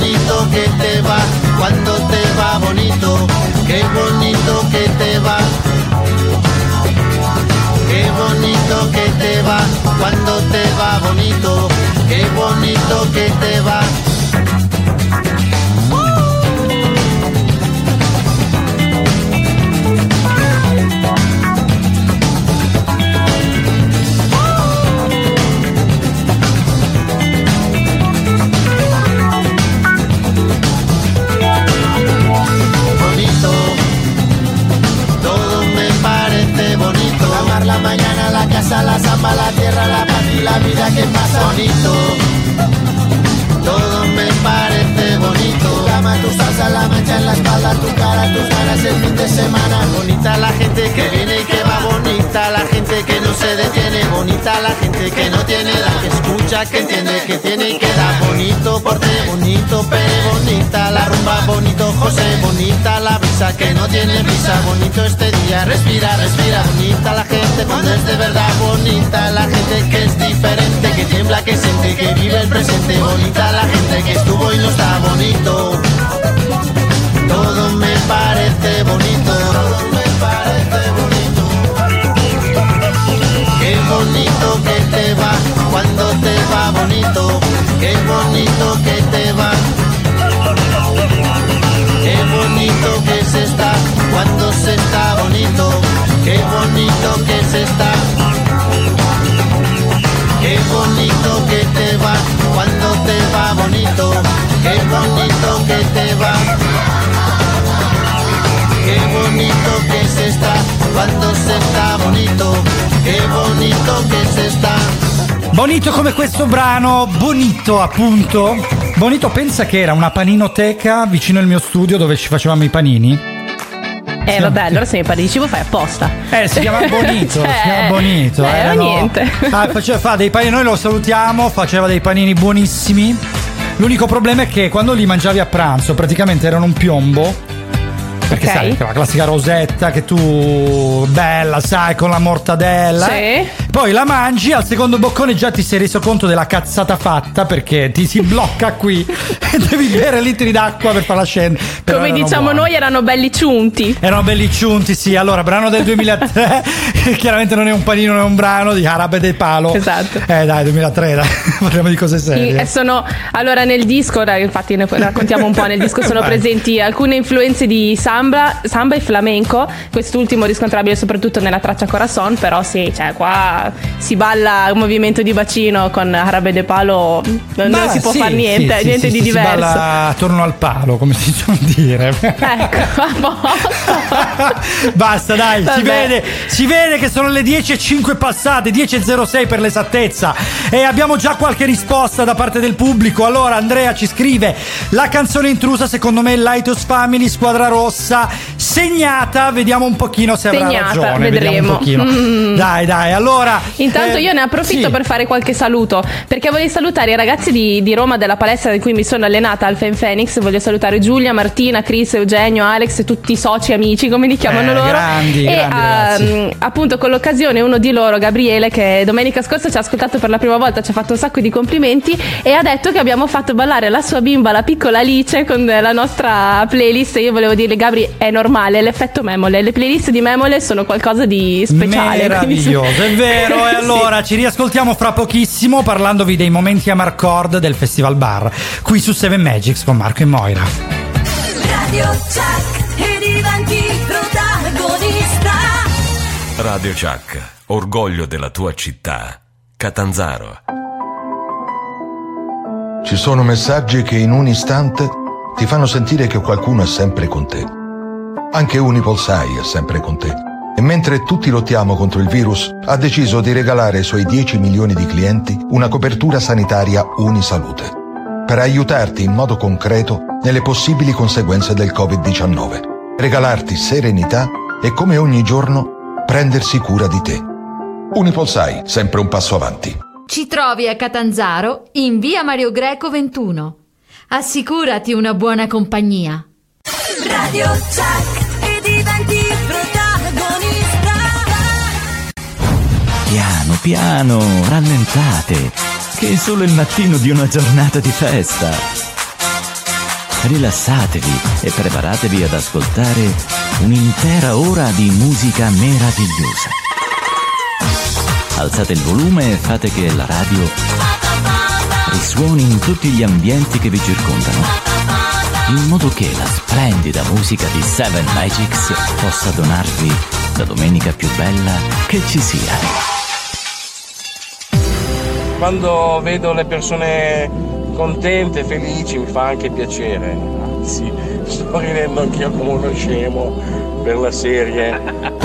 bonito que te va cuando te va bonito. Qué bonito que te va. Qué bonito que te va cuando te va bonito. Qué bonito que te va. Que escucha, que entiende, que tiene y que da. Bonito porte, bonito pere, bonita la rumba, bonito José, bonita la brisa que no tiene prisa, bonito este día, respira, respira, bonita la gente cuando es de verdad, bonita la gente que es diferente, que tiembla, que siente, que vive el presente, bonita la gente que estuvo y no está bonito. Todo me parece bonito, todo me parece bonito. Qué bonito que te cuando te va bonito. Qué bonito que te va. Qué bonito que se está cuando se está bonito. Qué bonito que se está. Qué bonito que te va cuando te va bonito. Qué bonito que te va. Qué bonito que se está quando se sta bonito. Che bonito che se sta. Bonito come questo brano, bonito appunto. Bonito pensa che era una paninoteca vicino al mio studio dove ci facevamo i panini. Eh vabbè, allora se mi parli di cibo fai apposta. Eh, si chiama Bonito, Cioè, [LAUGHS] si chiama Bonito. eh, era erano- niente. Ah, faceva, fa dei panini, noi lo salutiamo, faceva dei panini buonissimi. L'unico problema è che quando li mangiavi a pranzo praticamente erano un piombo. Perché Ok. sai, la classica rosetta che tu, bella, sai, con la mortadella. Sì. Eh. Poi la mangi, al secondo boccone già ti sei reso conto della cazzata fatta perché ti si blocca qui [LAUGHS] e devi bere litri d'acqua per farla scendere. Però Come diciamo buoni. noi erano belli ciunti. Erano belli ciunti, sì. Allora, brano del 2003, [LAUGHS] chiaramente non è un panino, non è un brano di Arabe del Palo. Esatto. Eh, dai, 2003, dai, [LAUGHS] parliamo di cose E serie. sono allora nel disco, infatti ne raccontiamo un po', nel disco sono presenti alcune influenze di samba, samba e flamenco, quest'ultimo riscontrabile soprattutto nella traccia Corazon, però sì, cioè qua si balla un movimento di bacino con Arabe de Palo, non, Ma si può sì, fare niente, sì, niente sì, di diverso. Si balla attorno al palo, come si suol dire. Ecco. [LAUGHS] Basta, dai, si vede, si vede che sono le 10.05 passate, 10.06 per l'esattezza. E abbiamo già qualche risposta da parte del pubblico. Allora, Andrea ci scrive: La canzone intrusa, secondo me, Lighthouse Family, squadra rossa, segnata. Vediamo un pochino se avrà Segnata, ragione. Vediamo vedremo. Mm. Dai, dai, allora. Intanto eh, io ne approfitto sì. per fare qualche saluto, perché voglio salutare i ragazzi di, di Roma della palestra in cui mi sono allenata al Fen Phoenix, voglio salutare Giulia, Martina, Chris, Eugenio, Alex e tutti i soci amici, come li chiamano Eh, loro. grandi, e grandi ehm, appunto con l'occasione uno di loro, Gabriele, che domenica scorsa ci ha ascoltato per la prima volta, ci ha fatto un sacco di complimenti e ha detto che abbiamo fatto ballare la sua bimba, la piccola Alice, con la nostra playlist. E io volevo dirle, Gabri, è normale, l'effetto Memole. Le playlist di Memole sono qualcosa di speciale. Meraviglioso, è vero. E [LAUGHS] Sì. allora ci riascoltiamo fra pochissimo parlandovi dei momenti Amarcord del Festival Bar, qui su Seven Magics con Marco e Moira. Radio Chuck e diventi protagonista. Radio Chuck, orgoglio della tua città. Catanzaro. Ci sono messaggi che in un istante ti fanno sentire che qualcuno è sempre con te. Anche Unipol Sai è sempre con te. E mentre tutti lottiamo contro il virus, ha deciso di regalare ai suoi 10 milioni di clienti una copertura sanitaria Unisalute per aiutarti in modo concreto nelle possibili conseguenze del Covid-19, regalarti serenità e come ogni giorno prendersi cura di te. Unipolsai, sempre un passo avanti. Ci trovi a Catanzaro in via Mario Greco 21. Assicurati una buona compagnia. Radio Chuck Piano, piano, rallentate, che è solo il mattino di una giornata di festa. Rilassatevi e preparatevi ad ascoltare un'intera ora di musica meravigliosa. Alzate il volume e fate che la radio risuoni in tutti gli ambienti che vi circondano, in modo che la splendida musica di Seven Magics possa donarvi la domenica più bella che ci sia. Quando vedo le persone contente, felici, mi fa anche piacere. Anzi, sto ridendo anch'io come uno scemo per la serie. [LAUGHS]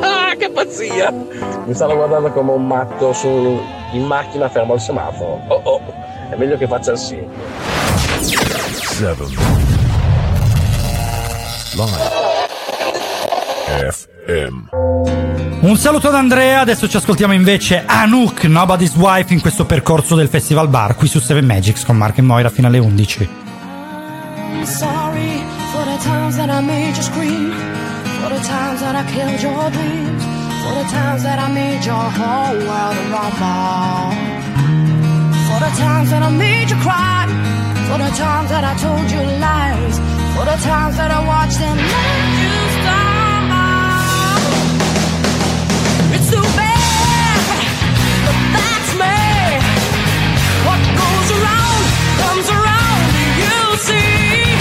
Ah, che pazzia! Mi stanno guardando come un matto su, in macchina fermo al semaforo. Oh oh, è meglio che faccia il sì. 7 Live FM Un saluto ad Andrea, adesso ci ascoltiamo invece Anouk, Nobody's Wife, in questo percorso del Festival Bar qui su 7 Magics con Mark e Moira fino alle 11. I'm sorry the times that I made you scream, for the times that I killed your dreams, for the times that I made your whole world rumble, for the times that I made you cry, for the times that I told you lies, for the times that I watched and let you stumble. It's too bad, but that's me. What goes around comes around. You see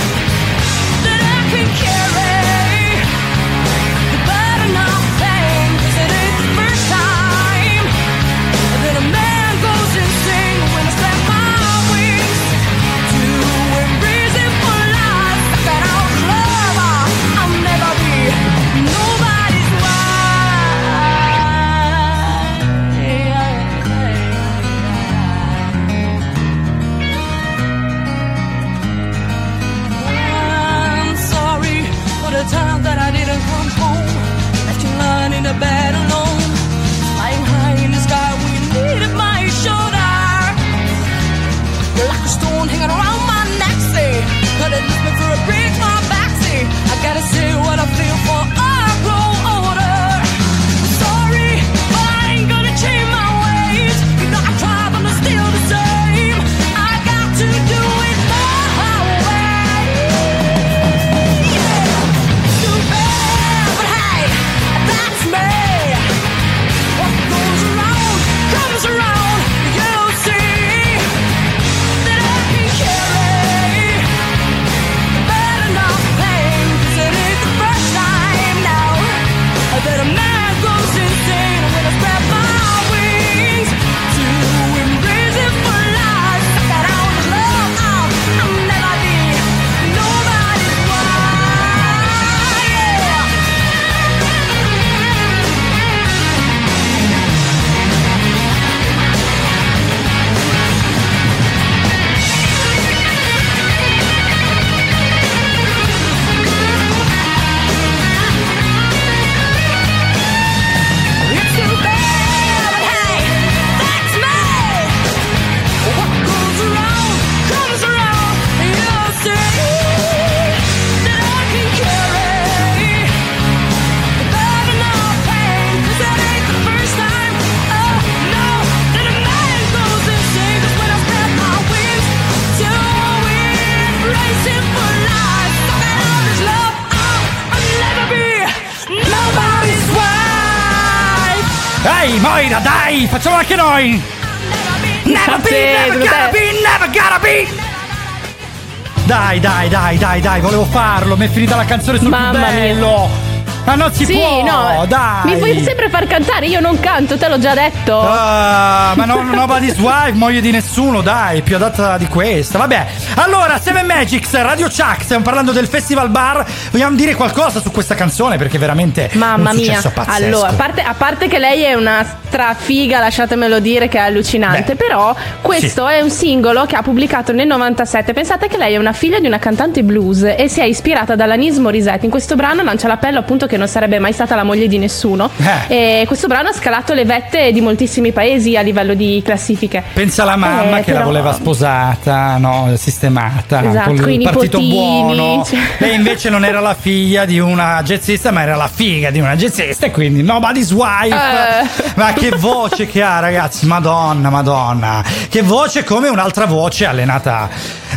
dai, dai, dai, volevo farlo. Mi è finita la canzone sul Mamma più mia. bello. Ma non si sì, può, no, dai. mi puoi sempre far cantare, io non canto, te l'ho già detto. Ah, ma no, nobody's wife, moglie di nessuno, dai, più adatta di questa. Vabbè. Allora, Seven Magics, Radio Chuck, stiamo parlando del Festival Bar. Vogliamo dire qualcosa su questa canzone? Perché veramente Mamma un mia, successo pazzesco. allora, a parte, a parte che lei è una strafiga, lasciatemelo dire, che è allucinante, Beh, però questo è un singolo che ha pubblicato nel 97. Pensate che lei è una figlia di una cantante blues e si è ispirata da Alanis Morissette. In questo brano lancia l'appello appunto che non sarebbe mai stata la moglie di nessuno. Eh. E questo brano ha scalato le vette di moltissimi paesi a livello di classifiche. Pensa alla mamma Eh, che la però- voleva sposata, no, sistemata, Esatto, con il partito nipotini, buono. cioè. E invece non era la figlia di una jazzista, ma era la figa di una jazzista e quindi nobody's wife. Eh. Ma che voce che ha, ragazzi, madonna, madonna. Che voce come un'altra voce allenata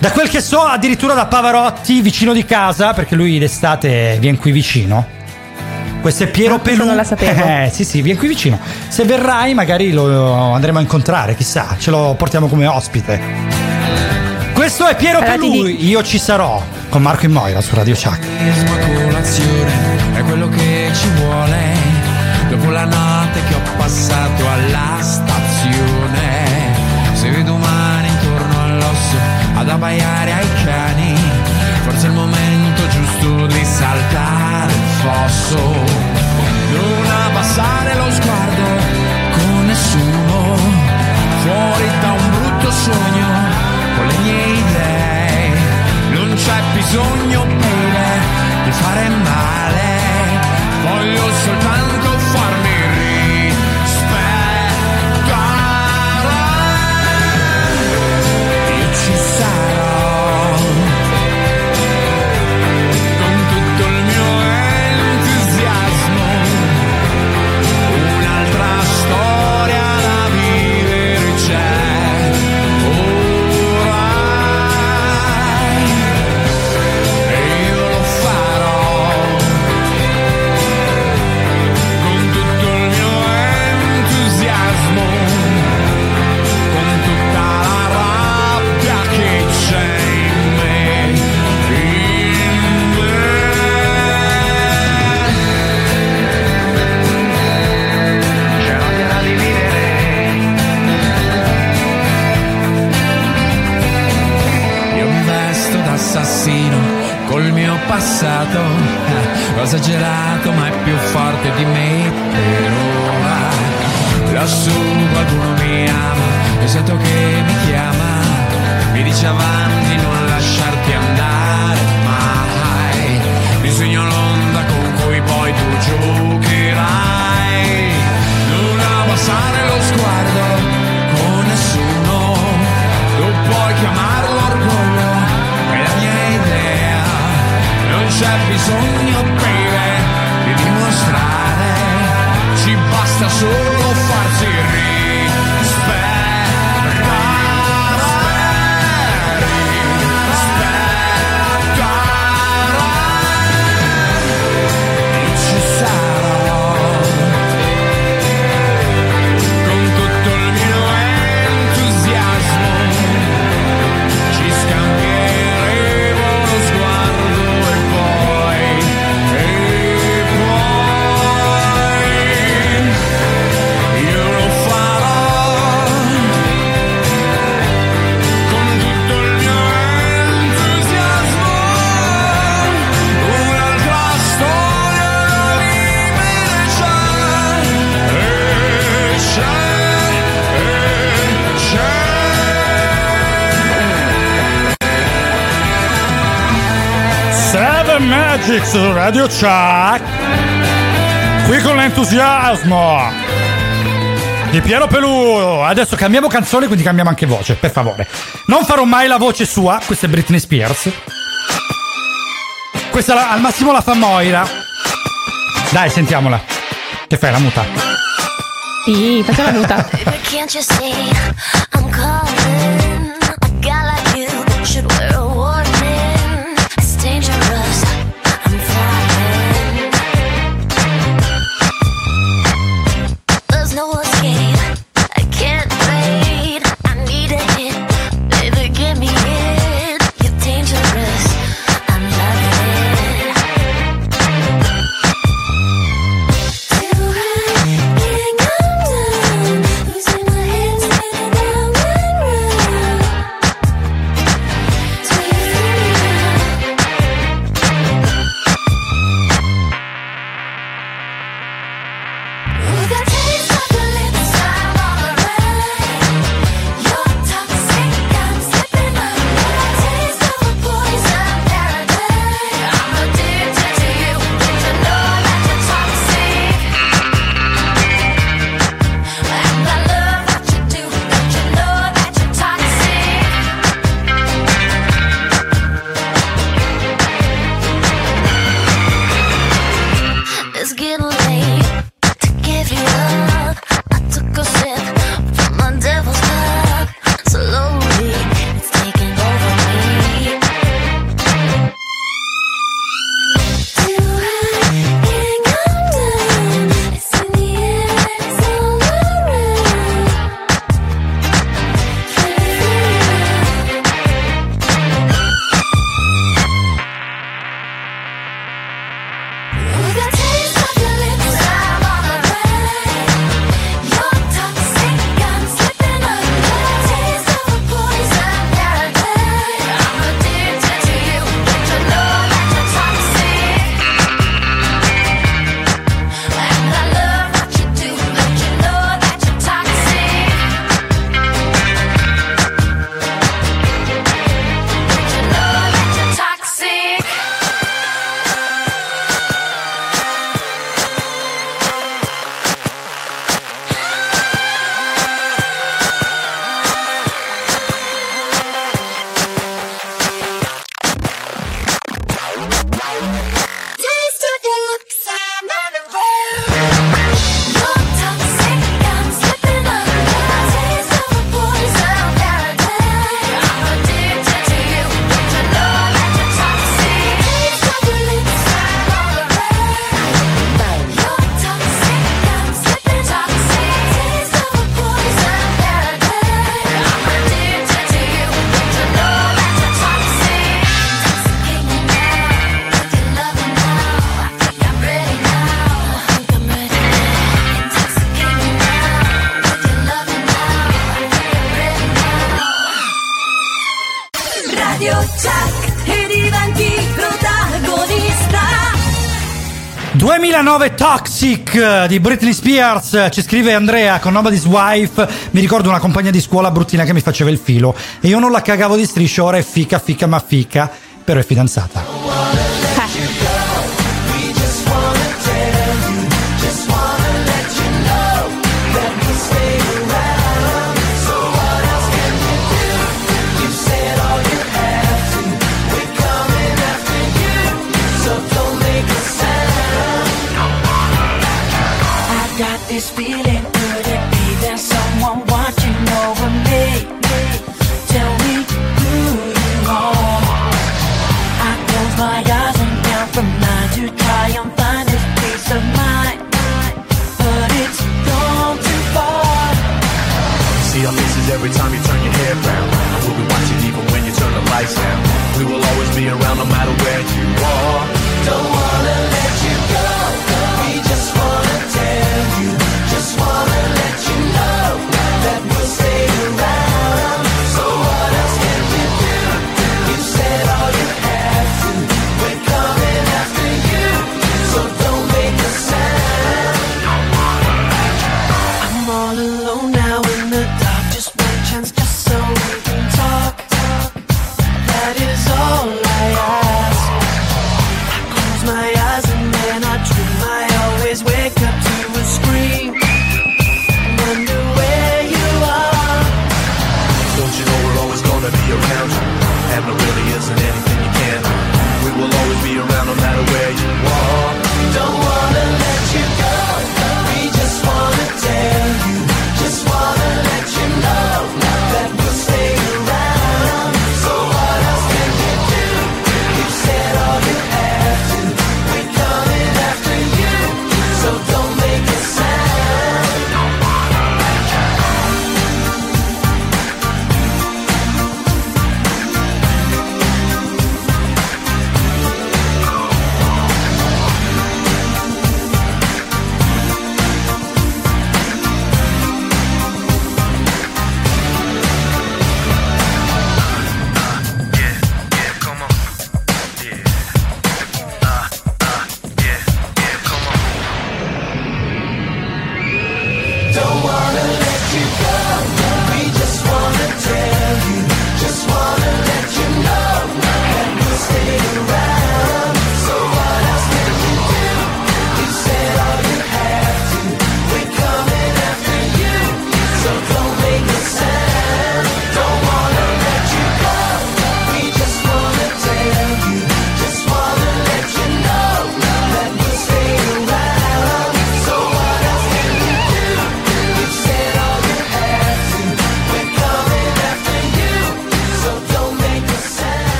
da quel che so, addirittura da Pavarotti vicino di casa, perché lui d'estate viene qui vicino. Questo è Piero Ah, Pelù. non la sapevo. [LAUGHS] Eh, sì, sì, vieni qui vicino. Se verrai, magari lo andremo a incontrare, chissà, ce lo portiamo come ospite. Questo è Piero Allora Pelù, io ci sarò con Marco e Moira su Radio Chuck. colazione è quello che ci vuole la notte che ho passato alla stazione. Se vedo umani intorno all'osso ad abbaiare ai cani forse è il momento giusto di saltare il fosso. Non abbassare lo sguardo con nessuno fuori da un brutto sogno con le mie idee. Non c'è bisogno baby, di fare male. Voglio soltanto passato. Eh, ho esagerato ma è più forte di me per ora lassù qualcuno mi ama e sento che mi chiama. Mi dice avanti non lasciarti andare mai disegno l'onda con cui poi tu giocherai c'è bisogno baby di dimostrare. Ci basta solo farsi rispettare Su Radio Chuck. Qui con l'entusiasmo di Piero Pelù. Adesso cambiamo canzone, quindi cambiamo anche voce, per favore. Non farò mai la voce sua, questa è Britney Spears. Questa la- al massimo la fa Moira. Dai, sentiamola. Che fai la muta? Sì, facciamo la muta. [LAUGHS] 2009 Toxic di Britney Spears. Ci scrive Andrea con Nobody's Wife. Mi ricordo una compagna di scuola bruttina che mi faceva il filo. E io non la cagavo di striscio ora è fica fica ma fica. Però è fidanzata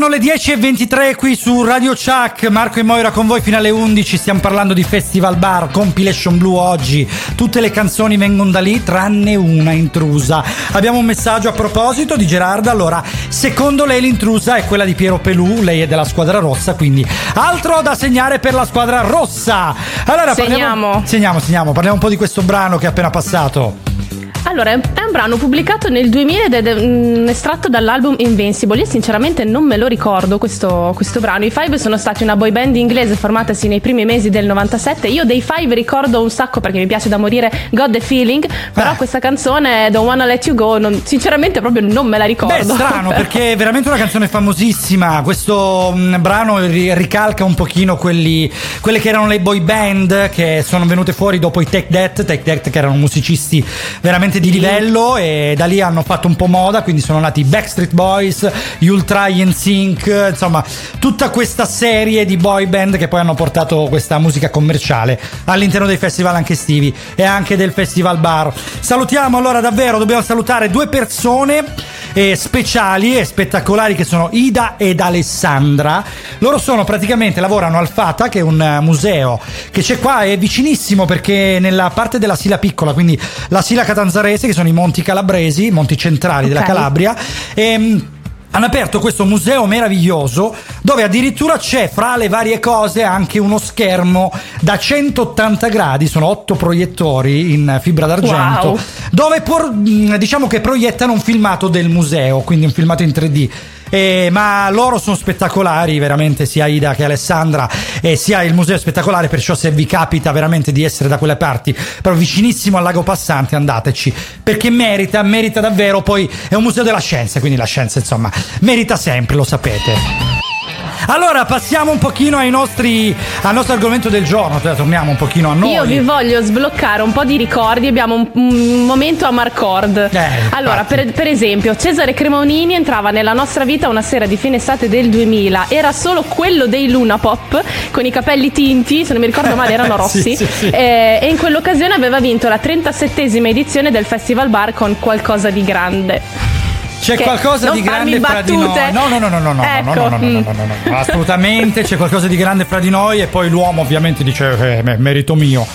sono le 10.23 qui su Radio Chuck, Marco e Moira con voi fino alle 11, stiamo parlando di Festival Bar, Compilation Blue oggi, tutte le canzoni vengono da lì tranne una intrusa. Abbiamo un messaggio a proposito di Gerarda, allora secondo lei l'intrusa è quella di Piero Pelù, lei è della squadra rossa, quindi altro da segnare per la squadra rossa. Allora, parliamo- Segniamo. segniamo, segniamo, parliamo un po' di questo brano che è appena passato. Allora, è è un brano pubblicato nel 2000 ed è mm, estratto dall'album Invincible. Io sinceramente non me lo ricordo questo, questo brano. I Five sono stati una boy band inglese formatasi nei primi mesi del 97. Io dei Five ricordo un sacco perché mi piace da morire God the Feeling, però questa canzone Don't Wanna Let You Go non- sinceramente proprio non me la ricordo. Beh, strano [LAUGHS] perché è veramente una canzone famosissima. Questo mh, brano ri- ricalca un pochino quelli, quelle che erano le boy band che sono venute fuori dopo i Take That. Take That che erano musicisti veramente di livello e da lì hanno fatto un po' moda. Quindi sono nati i Backstreet Boys, gli Ultra Sync, insomma, tutta questa serie di boy band che poi hanno portato questa musica commerciale all'interno dei festival anche estivi e anche del Festival Bar. Salutiamo allora davvero, dobbiamo salutare due persone eh, speciali e spettacolari che sono Ida ed Alessandra. Loro sono praticamente lavorano al Fata, che è un eh, museo che c'è qua, è vicinissimo perché nella parte della Sila Piccola, quindi la Sila Catanzarese, che sono i monti calabresi, i monti centrali della Ok. Calabria. E, hanno aperto questo museo meraviglioso dove addirittura c'è fra le varie cose anche uno schermo da 180 gradi, sono otto proiettori in fibra d'argento, Wow. dove por- diciamo che proiettano un filmato del museo, quindi un filmato in 3D. Eh, ma loro sono spettacolari, veramente, sia Ida che Alessandra, e sia il museo è spettacolare. Perciò, se vi capita veramente di essere da quelle parti, però vicinissimo al lago Passante, andateci perché merita, merita davvero. Poi è un museo della scienza, quindi la scienza, insomma, merita sempre, lo sapete. Allora, passiamo un pochino ai nostri, al nostro argomento del giorno, cioè, torniamo un pochino a noi. Io vi voglio sbloccare un po' di ricordi. Abbiamo un, un momento a Marcord. allora, per, per esempio, Cesare Cremonini entrava nella nostra vita una sera di fine estate del 2000. Era solo quello dei Luna Pop con i capelli tinti, se non mi ricordo male, erano [LAUGHS] rossi. Sì, sì, sì. Eh, e in quell'occasione aveva vinto la 37esima edizione del Festival Bar con qualcosa di grande. C'è qualcosa di grande fra di noi. No, no, no, no, no, no, Ecco, no, no, no, no, mm. no, no, no, no, assolutamente c'è qualcosa di grande fra di noi e poi l'uomo ovviamente dice eh, me- merito mio.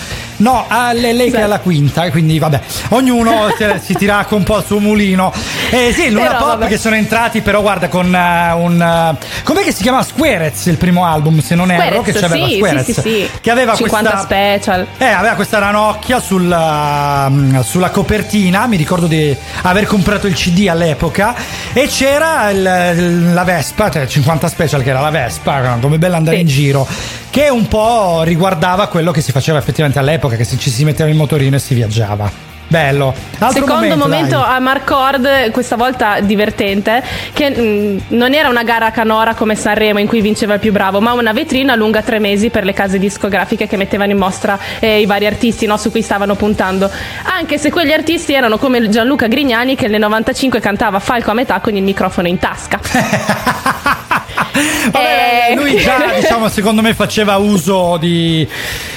No, ah, lei, che è la quinta, quindi vabbè, ognuno [LAUGHS] si, si tira un po' al suo mulino. Eh sì, Luna Però, Pop vabbè. che sono entrati però guarda con eh, un... eh, com'è che si chiama Squarez il primo album se non erro? Che c'aveva sì, Squarez. sì, sì, sì. Che aveva 50 questa... special. Eh, aveva questa ranocchia sulla, mm, sulla copertina, mi ricordo di aver comprato il CD all'epoca e c'era il- la Vespa, cioè 50 Special che era la Vespa, come bella andare in giro, che un po' riguardava quello che si faceva effettivamente all'epoca, che si- ci si metteva in motorino e si viaggiava. Bello. Altro Secondo momento, dai. a Marcord, questa volta divertente, che mh, non era una gara canora come Sanremo in cui vinceva il più bravo, ma una vetrina lunga tre mesi per le case discografiche che mettevano in mostra eh, i vari artisti no, su cui stavano puntando. Anche se quegli artisti erano come Gianluca Grignani che nel 95 cantava Falco a metà con il microfono in tasca. [LAUGHS] [LAUGHS] Vabbè, Eh, lui già, diciamo, secondo me faceva uso di,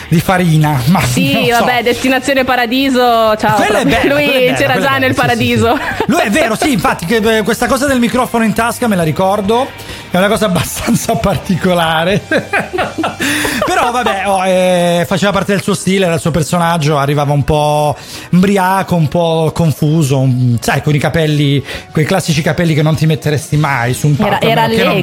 di farina. Ma Sì, non so. vabbè, Destinazione Paradiso, ciao. Bella, Lui bella, c'era quella già nel bella, sì, sì, paradiso. Lui è vero, sì, infatti, che, eh, questa cosa del microfono in tasca me la ricordo. È una cosa abbastanza particolare. [LAUGHS] Però vabbè, oh, eh, faceva parte del suo stile, era il suo personaggio, arrivava un po' imbriaco, un po' confuso, un- sai, con i capelli, quei classici capelli che non ti metteresti mai su un palco. Era- era che non-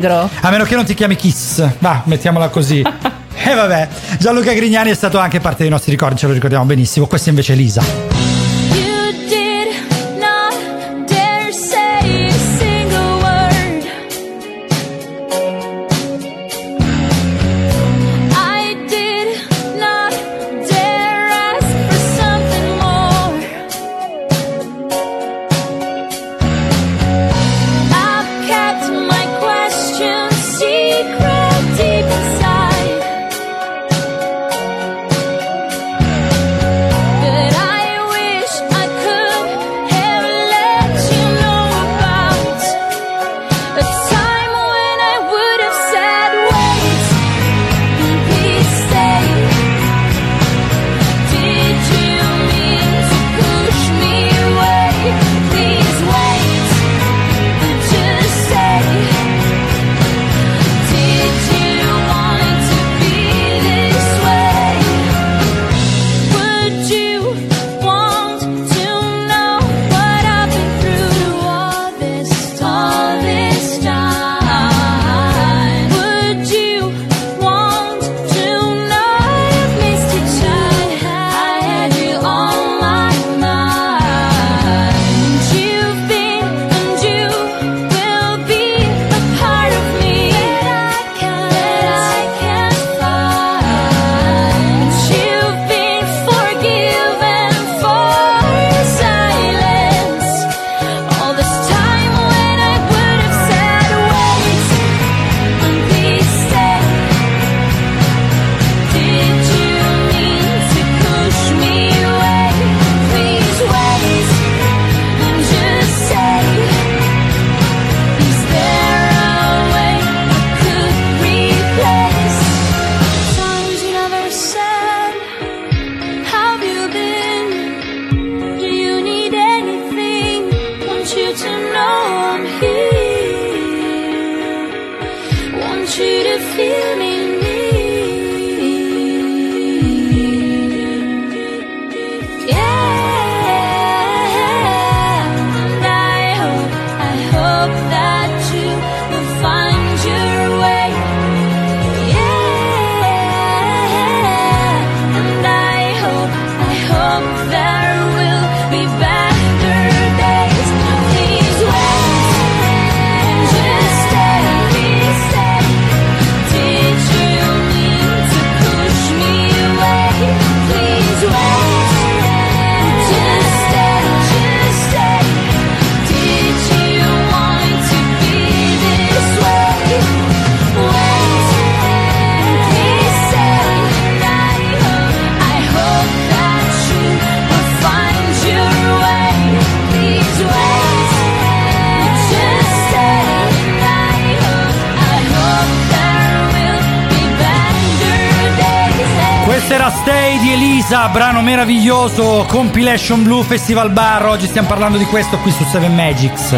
a meno che non ti chiami Kiss, va, mettiamola così. [LAUGHS] E vabbè, Gianluca Grignani è stato anche parte dei nostri ricordi, ce lo ricordiamo benissimo. Questa invece è Lisa. Compilation Blue Festival Bar. Oggi stiamo parlando di questo qui su Seven Magics.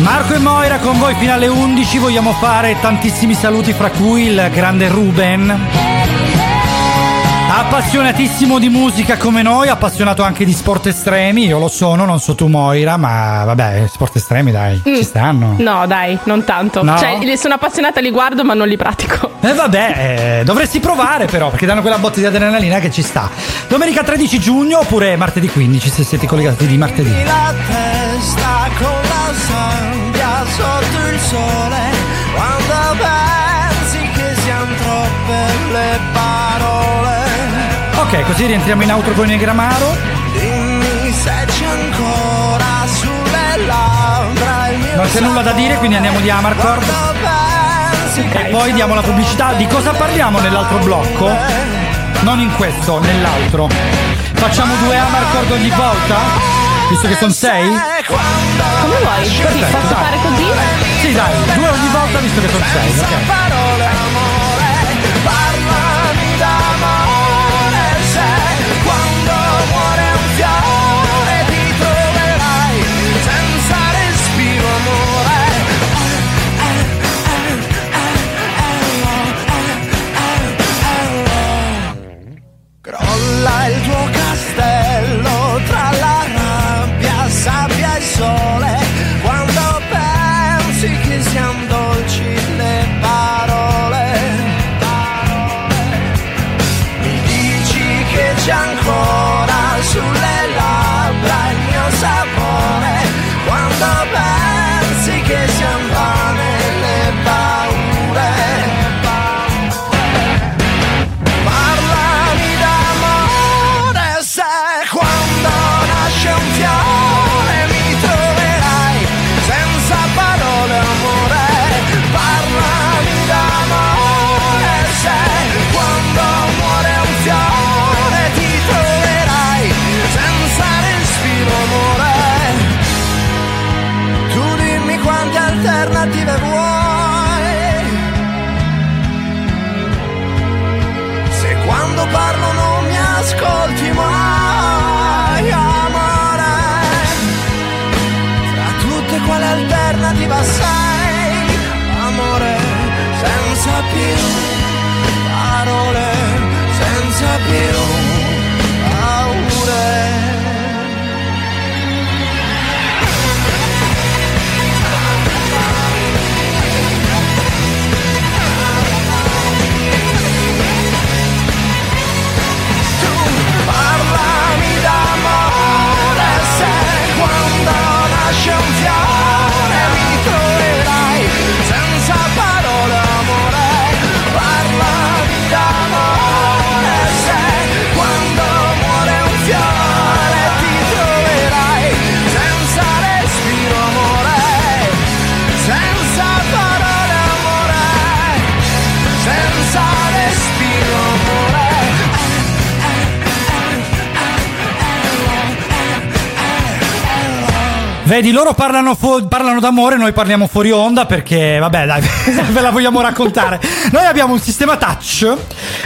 Marco e Moira con voi fino alle 11. Vogliamo fare tantissimi saluti, fra cui il grande Ruben. Appassionatissimo di musica come noi, appassionato anche di sport estremi. Io lo sono, non so tu, Moira, ma vabbè, sport estremi, dai, ci stanno. No, dai, non tanto. No? Cioè, sono appassionata, li guardo, ma non li pratico. E vabbè, eh, dovresti provare però, perché danno quella botta di adrenalina che ci sta. Domenica 13 giugno oppure martedì 15, se siete collegati di martedì. la testa con la sabbia sotto il sole quando pensi che siano troppe le parole Ok, così rientriamo in outro con il Gramaro. dimmi se c'è ancora sulle labbra il mio Non c'è nulla da dire, quindi andiamo di Amarcord. E poi diamo la pubblicità. Di cosa parliamo nell'altro blocco? Non in questo, nell'altro. Facciamo due Amarcord ogni volta? Visto che sono sei? Come vuoi? Così, Perfetto, posso dai. fare così? Sì, dai, due ogni volta visto che sono sei, ok? Crolla il tuo castello tra la rabbia, sabbia e sole. Quando pensi che siano più parole, senza più paure. Parlami d'amore se quando nasce un fiore Vedi, loro parlano, fu- parlano d'amore, noi parliamo fuori onda perché, vabbè, dai, [LAUGHS] ve la vogliamo raccontare. Noi abbiamo un sistema touch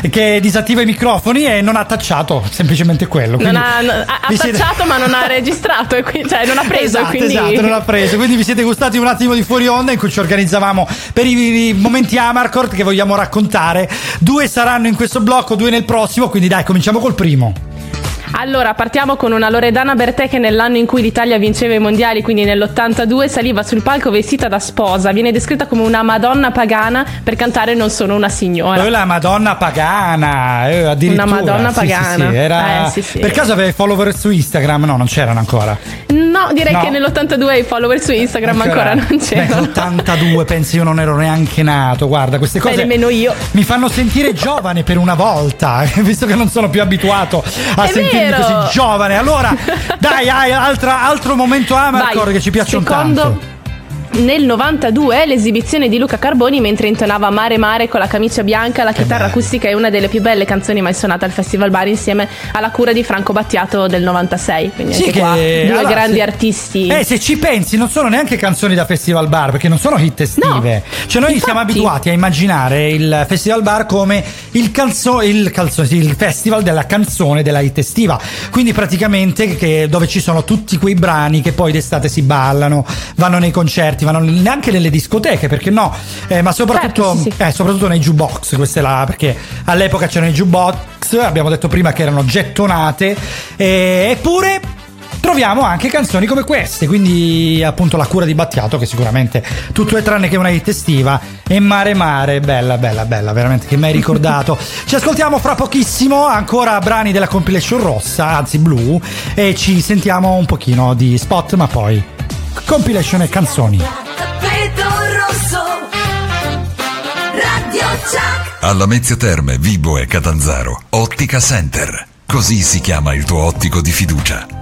che disattiva i microfoni e non ha tacciato, semplicemente quello. Non ha, ha, ha siete- tacciato, ma non ha [LAUGHS] registrato, e quindi- cioè non ha preso. Esatto, quindi... esatto, non ha preso. Quindi vi siete gustati un attimo di fuori onda in cui ci organizzavamo per i, i momenti Amarcord che vogliamo raccontare. Due saranno in questo blocco, due nel prossimo, quindi dai, cominciamo col primo. Allora, partiamo con una Loredana Bertè che nell'anno in cui l'Italia vinceva i mondiali, quindi nell'82, saliva sul palco vestita da sposa. Viene descritta come una Madonna pagana per cantare Non sono una signora. Poi la Madonna pagana, eh, addirittura. Una Madonna Sì, sì, pagana. sì, era- Eh, sì, sì. Per caso aveva follower su Instagram? No, non c'erano ancora. No, direi No. che nell'82 i follower su Instagram ancora, non Beh, c'erano. 82, pensi io non ero neanche nato. Guarda, queste Beh, cose nemmeno io. mi fanno sentire giovane per una volta, [LAUGHS] visto che non sono più abituato a È sentirmi vero. così giovane. Allora, dai, hai altra- altro momento Amarcord Vai, che ci piacciono secondo, tanto. Nel 92 l'esibizione di Luca Carboni mentre intonava Mare Mare con la camicia bianca, la chitarra acustica è una delle più belle canzoni mai suonate al Festival Bar insieme alla cura di Franco Battiato del 96. Quindi Sì, anche qua che- due allora, grandi se- artisti. Eh, se ci pensi, non sono neanche canzoni da festival bar, perché non sono hit estive. cioè, noi siamo abituati a immaginare il festival bar come il, calzo, il, calzo- il festival della canzone della hit estiva. Quindi, praticamente, che- dove ci sono tutti quei brani che poi d'estate si ballano, vanno nei concerti, vanno neanche nelle discoteche, perché no? Eh, ma soprattutto, eh, soprattutto nei jukebox, queste là, perché all'epoca c'erano i jukebox, abbiamo detto prima che erano gettonate, eh, eppure troviamo anche canzoni come queste, quindi appunto la cura di Battiato che sicuramente tutto è tranne che una hit estiva e Mare Mare, bella bella bella, veramente che mi hai ricordato. [LAUGHS] Ci ascoltiamo fra pochissimo ancora brani della compilation rossa, anzi blu e ci sentiamo un pochino di spot ma poi compilation e canzoni. Tappeto rosso Radio Chuck Alla Mezzia Terme, Vibo e Catanzaro, Ottica Center. Così si chiama il tuo ottico di fiducia.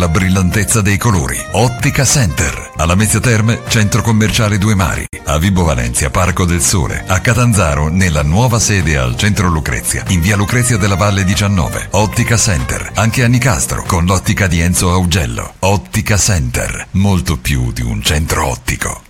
la brillantezza dei colori. Ottica Center, alla Mezzia Terme, centro commerciale Due Mari, a Vibo Valencia, Parco del Sole, a Catanzaro, nella nuova sede al centro Lucrezia, in via Lucrezia della Valle 19. Ottica Center, anche a Nicastro, con l'ottica di Enzo Augello. Ottica Center, molto più di un centro ottico.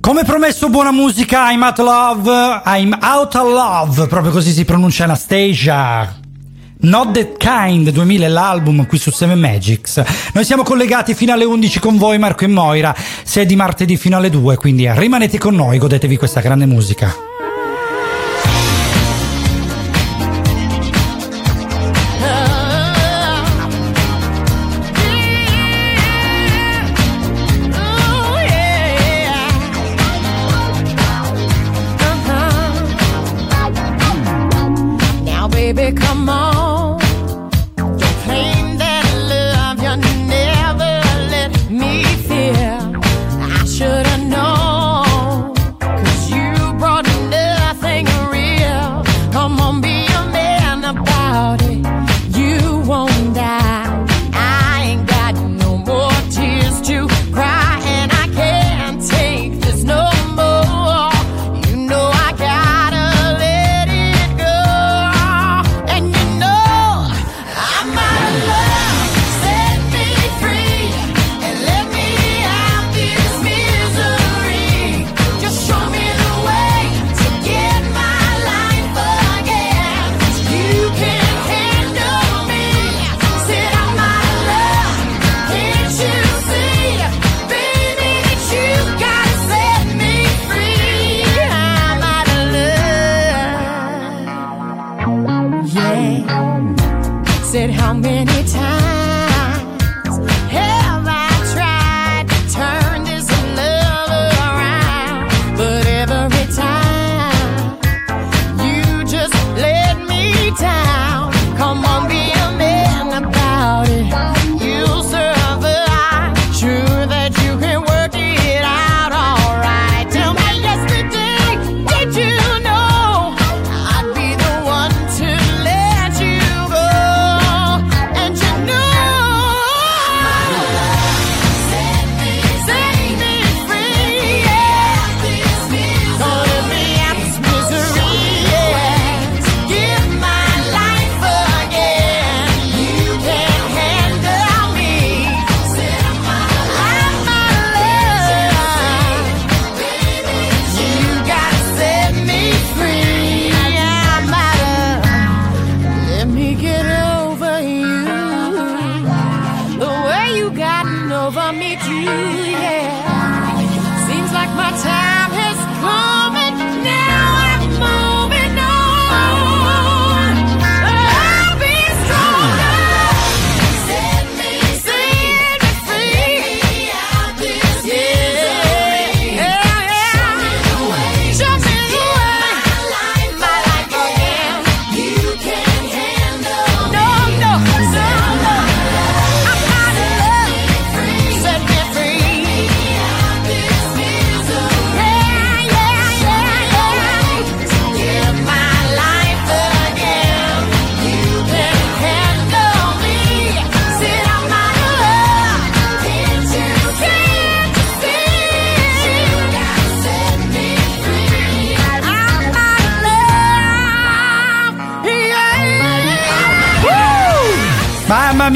Come promesso, buona musica, I'm out of love, I'm out of love, proprio così si pronuncia Anastasia. Not That Kind 2000 l'album qui su Seven Magics. Noi siamo collegati fino alle 11 con voi Marco e Moira, se è di martedì fino alle 2, quindi rimanete con noi, godetevi questa grande musica.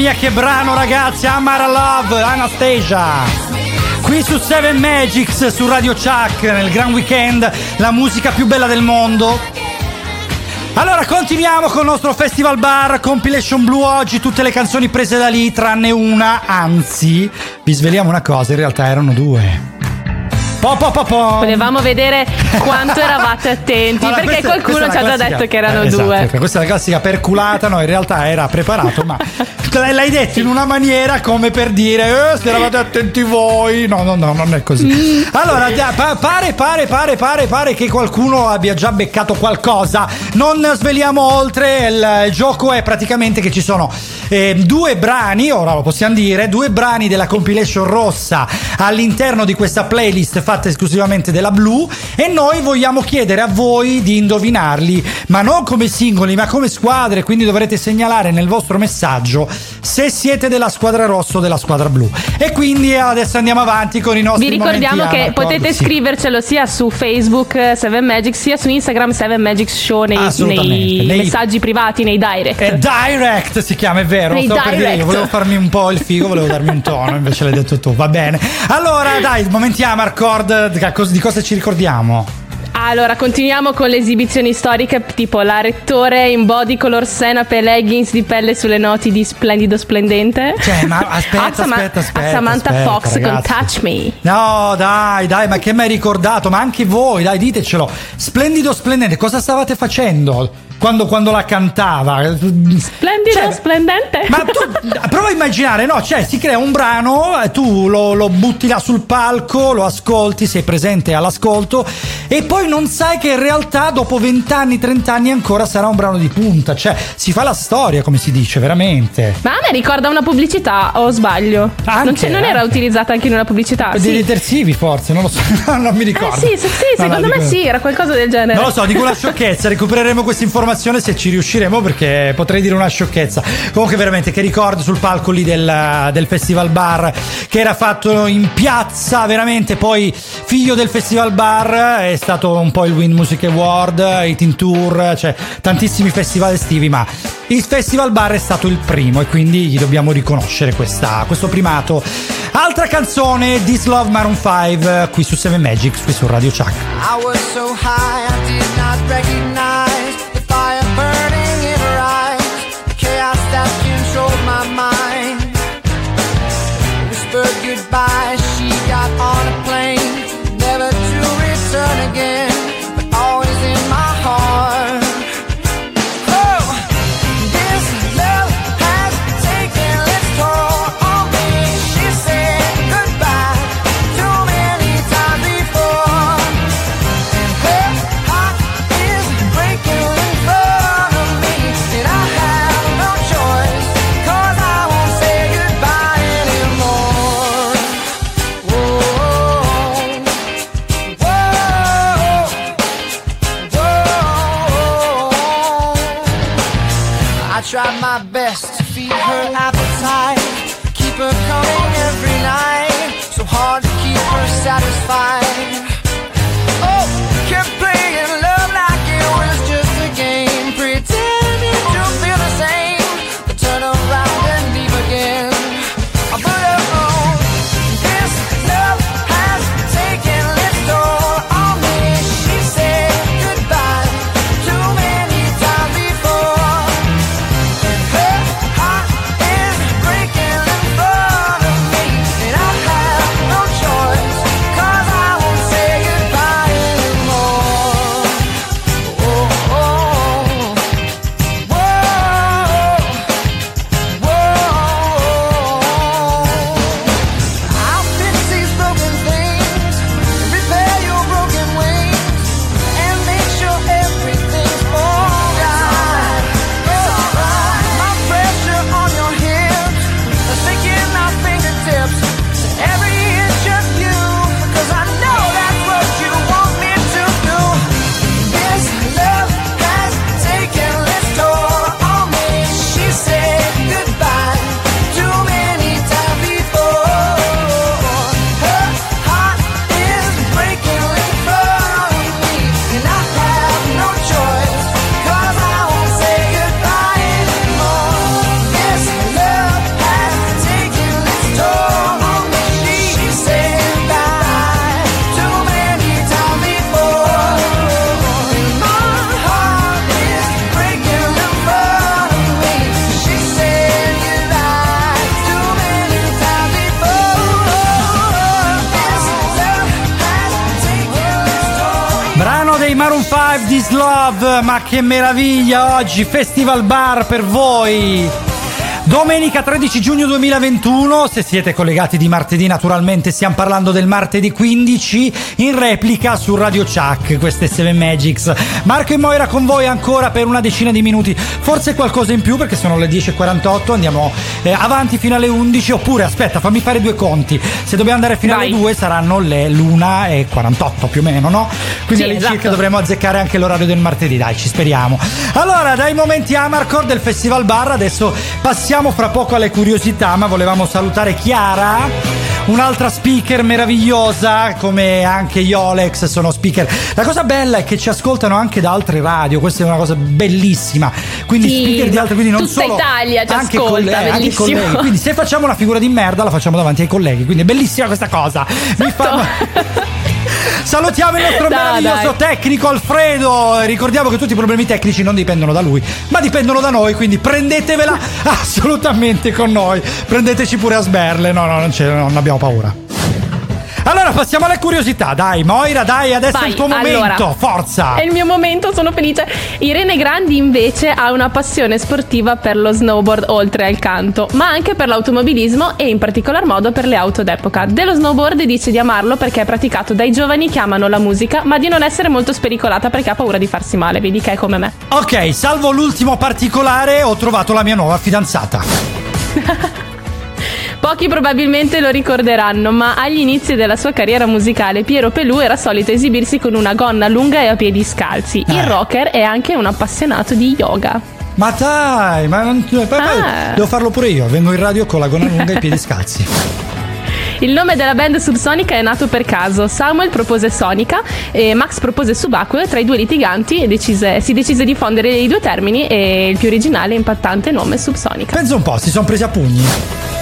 Mia che brano ragazzi, Amara Love, Anastasia. Qui su Seven Magics, su Radio Chuck, nel Gran Weekend, la musica più bella del mondo. Allora, continuiamo con il nostro Festival Bar Compilation Blue oggi, tutte le canzoni prese da lì, tranne una, anzi, vi sveliamo una cosa, in realtà erano due. Po, po, po, po. Volevamo vedere quanto eravate attenti, Allora, perché questa- qualcuno questa ci ha già detto che erano eh, esatto, due. questa è la classica perculata, no, in realtà era preparato, ma [LAUGHS] l'hai detto in una maniera come per dire, eh, se eravate attenti voi. No, no, no, non è così. Mm. Allora, pare, pare, pare, pare, pare che qualcuno abbia già beccato qualcosa. Non sveliamo oltre, il, il gioco è praticamente che ci sono eh, due brani, ora lo possiamo dire, due brani della compilation rossa all'interno di questa playlist fatta esclusivamente della blu e noi vogliamo chiedere a voi di indovinarli, ma non come singoli, ma come squadre, quindi dovrete segnalare nel vostro messaggio se siete della squadra rossa o della squadra blu. E quindi adesso andiamo avanti con i nostri Vi ricordiamo che Anarcord. potete Sì. scrivercelo sia su Facebook eh, Seven Magics sia su Instagram Seven Magics Show nei, nei nei- messaggi privati, nei direct. È direct si chiama, è vero. Nei Stavo per dire, direct. io volevo farmi un po' il figo, volevo darmi un tono, invece l'hai detto tu, va bene. Allora, dai, momenti Amarcord, di cosa- di cosa ci ricordiamo? Allora, continuiamo con le esibizioni storiche, tipo la rettore in body color senape e leggings di pelle sulle noti di splendido splendente. Cioè, ma [LAUGHS] aspetta, aspetta, aspetta, A Samantha aspetta, Fox ragazzi. con Touch Me. No, dai, dai, ma che mi hai ricordato? Ma anche voi, dai, ditecelo. Splendido, splendente, cosa stavate facendo quando, quando la cantava? Splendido, splendente. Ma tu prova a immaginare, no? Cioè, si crea un brano, eh, tu lo, lo butti là sul palco, lo ascolti, sei presente all'ascolto, e poi non sai che in realtà dopo 20 anni, 30 anni ancora sarà un brano di punta. Cioè, si fa la storia, come si dice, veramente. Ma a me ricorda una pubblicità, o sbaglio? non, c'è- non era anche. utilizzata anche in una pubblicità? Dei Sì. detersivi, forse, non lo so, [LAUGHS] non mi ricordo. Eh sì, sì, sì, No, no, secondo me dico- sì, era qualcosa del genere. Non lo so, dico una sciocchezza, recupereremo questa informazione se ci riusciremo perché potrei dire una sciocchezza. Comunque veramente che ricordo sul palco lì del, del Festival Bar che era fatto in piazza, veramente poi figlio del Festival Bar è stato un po' il Wind Music Award, i Teen Tour, cioè tantissimi festival estivi, ma il Festival Bar è stato il primo e quindi gli dobbiamo riconoscere questa- questo primato. Altra canzone, This Love Maroon 5, qui su 7 Magics, qui su Radio Chuck. I was so high I did not recognize goodbye, she got che meraviglia oggi, Festival Bar per voi. Domenica 13 giugno 2021, se siete collegati di martedì naturalmente stiamo parlando del martedì 15 in replica su Radio Chuck, queste 7 Magics. Marco e Moira con voi ancora per una decina di minuti, forse qualcosa in più perché sono le 10.48, andiamo eh, avanti fino alle 11 oppure aspetta fammi fare due conti, se dobbiamo andare fino alle 2 saranno le l'una e 48 più o meno, no? Quindi Sì, all'incirca esatto. dovremo azzeccare anche l'orario del martedì, dai ci speriamo. Allora dai momenti Amarcord del Festival Bar adesso passiamo fra poco alle curiosità ma volevamo salutare Chiara un'altra speaker meravigliosa come anche Yolex sono speaker. La cosa bella è che ci ascoltano anche da altre radio questa è una cosa bellissima. Quindi Sì, speaker di altre quindi non tutta solo Italia ci anche, ascolta, colle- anche colleghi. Quindi se facciamo una figura di merda la facciamo davanti ai colleghi quindi è bellissima questa cosa. Mi fa- [LAUGHS] Salutiamo il nostro [LAUGHS] Dai, meraviglioso dai. tecnico Alfredo. Ricordiamo che tutti i problemi tecnici non dipendono da lui, ma dipendono da noi. Quindi prendetevela [LAUGHS] assolutamente con noi. Prendeteci pure a sberle. No, no, non, non abbiamo paura. Allora passiamo alle curiosità. Dai, Moira, dai, adesso è Vai, il tuo momento. allora. Forza. È il mio momento, sono felice. Irene Grandi invece ha una passione sportiva per lo snowboard oltre al canto, ma anche per l'automobilismo e in particolar modo per le auto d'epoca. Dello snowboard dice di amarlo perché è praticato dai giovani che amano la musica, ma di non essere molto spericolata perché ha paura di farsi male, vedi che è come me. Ok, salvo l'ultimo particolare, ho trovato la mia nuova fidanzata. [LAUGHS] Pochi probabilmente lo ricorderanno, ma agli inizi della sua carriera musicale Piero Pelù era solito esibirsi con una gonna lunga e a piedi scalzi. Il rocker è anche un appassionato di yoga. Ma dai, ma non. Ah. Devo farlo pure io. Vengo in radio con la gonna lunga e i piedi scalzi. [LAUGHS] Il nome della band Subsonica è nato per caso. Samuel propose Sonica e Max propose Subacqueo. Tra i due litiganti decise- si decise di fondere i due termini e il più originale e impattante nome è Subsonica. Pensa un po', si sono presi a pugni.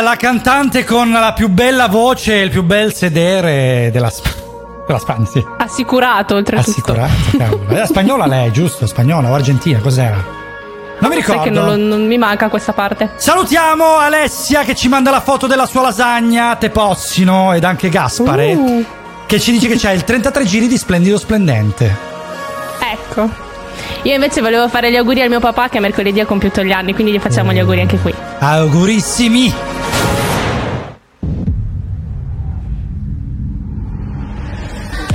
La cantante con la più bella voce e il più bel sedere della, Sp- della Spagna. Sì. Assicurato, oltretutto. Assicurata, cavolo. Era spagnola lei, giusto? Spagnola o argentina, cos'era? Non mi Sai ricordo. che non, non mi manca questa parte. Salutiamo Alessia che ci manda la foto della sua lasagna, Tepossino ed anche Gaspare. Uh. Che ci dice che c'è il 33 giri di splendido splendente. Ecco. Io invece volevo fare gli auguri al mio papà che mercoledì ha compiuto gli anni, quindi gli facciamo gli auguri anche qui. Augurissimi!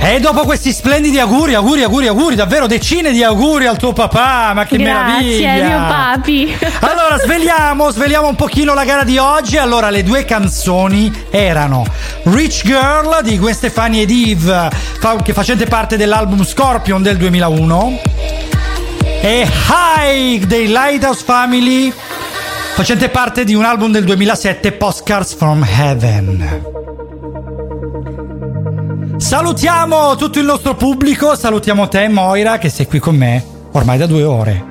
E dopo questi splendidi auguri, auguri, auguri, auguri, davvero decine di auguri al tuo papà, ma che meraviglia! Grazie, mio papi. [LAUGHS] Allora, sveliamo, sveliamo un pochino la gara di oggi. Allora, le due canzoni erano Rich Girl di Gwen Stefani ed Eve, che facente parte dell'album Scorpion del 2001, e High dei Lighthouse Family, facente parte di un album del 2007, Postcards from Heaven. Salutiamo tutto il nostro pubblico, salutiamo te Moira che sei qui con me ormai da due ore.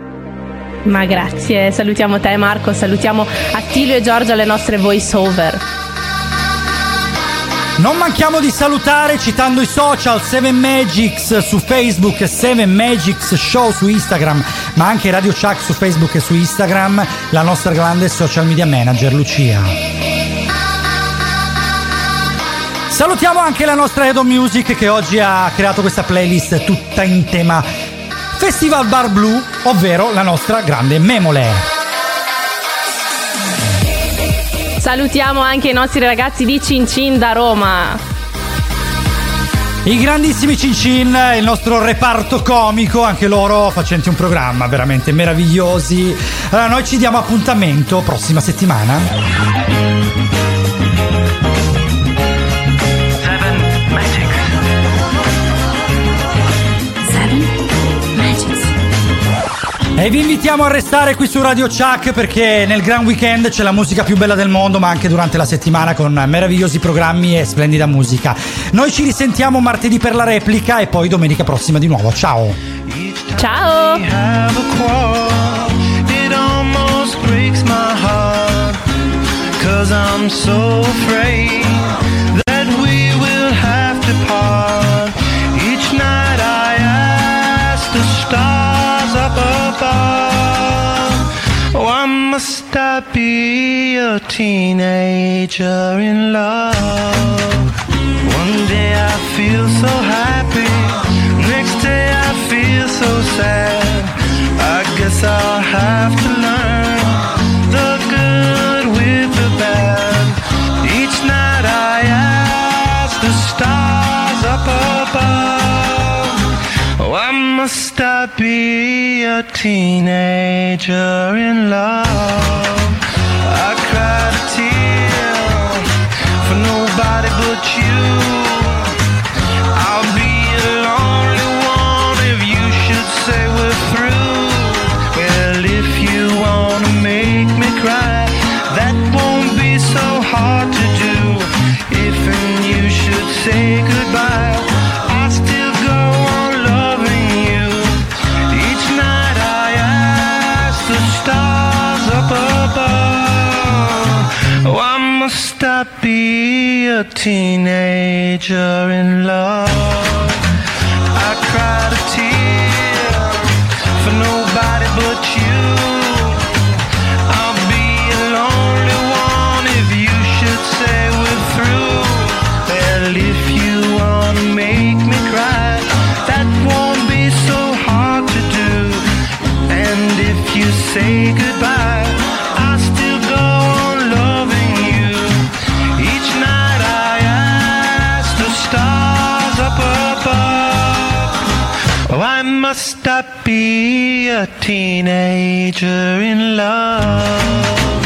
Ma grazie, salutiamo te Marco, salutiamo Attilio e Giorgia le nostre voice over. Non manchiamo di salutare citando i social 7 Magics su Facebook e 7 Magics Show su Instagram, ma anche Radio Chuck su Facebook e su Instagram, la nostra grande social media manager Lucia. Salutiamo anche la nostra Edo Music che oggi ha creato questa playlist tutta in tema Festival Bar Blue, ovvero la nostra grande memole. Salutiamo anche i nostri ragazzi di Cin Cin da Roma. I grandissimi Cincin, il nostro reparto comico, anche loro facenti un programma veramente meravigliosi. Allora, noi ci diamo appuntamento prossima settimana. E vi invitiamo a restare qui su Radio Chuck perché nel Gran Weekend c'è la musica più bella del mondo, ma anche durante la settimana con meravigliosi programmi e splendida musica. Noi ci risentiamo martedì per la replica e poi domenica prossima di nuovo. Ciao! Ciao! Must I be a teenager in love? One day I feel so happy, next day I feel so sad. I guess I'll have to learn the good with the bad. Each night I ask the stars up above, why must I be a teenager in love? I cried a tear for nobody but you. I'll be lonely one if you should say we're through. Well, if you wanna make me cry, that won't be so hard to do. If and you should say goodbye, I be a teenager in love? I cried a tear for nobody but you. A teenager in love?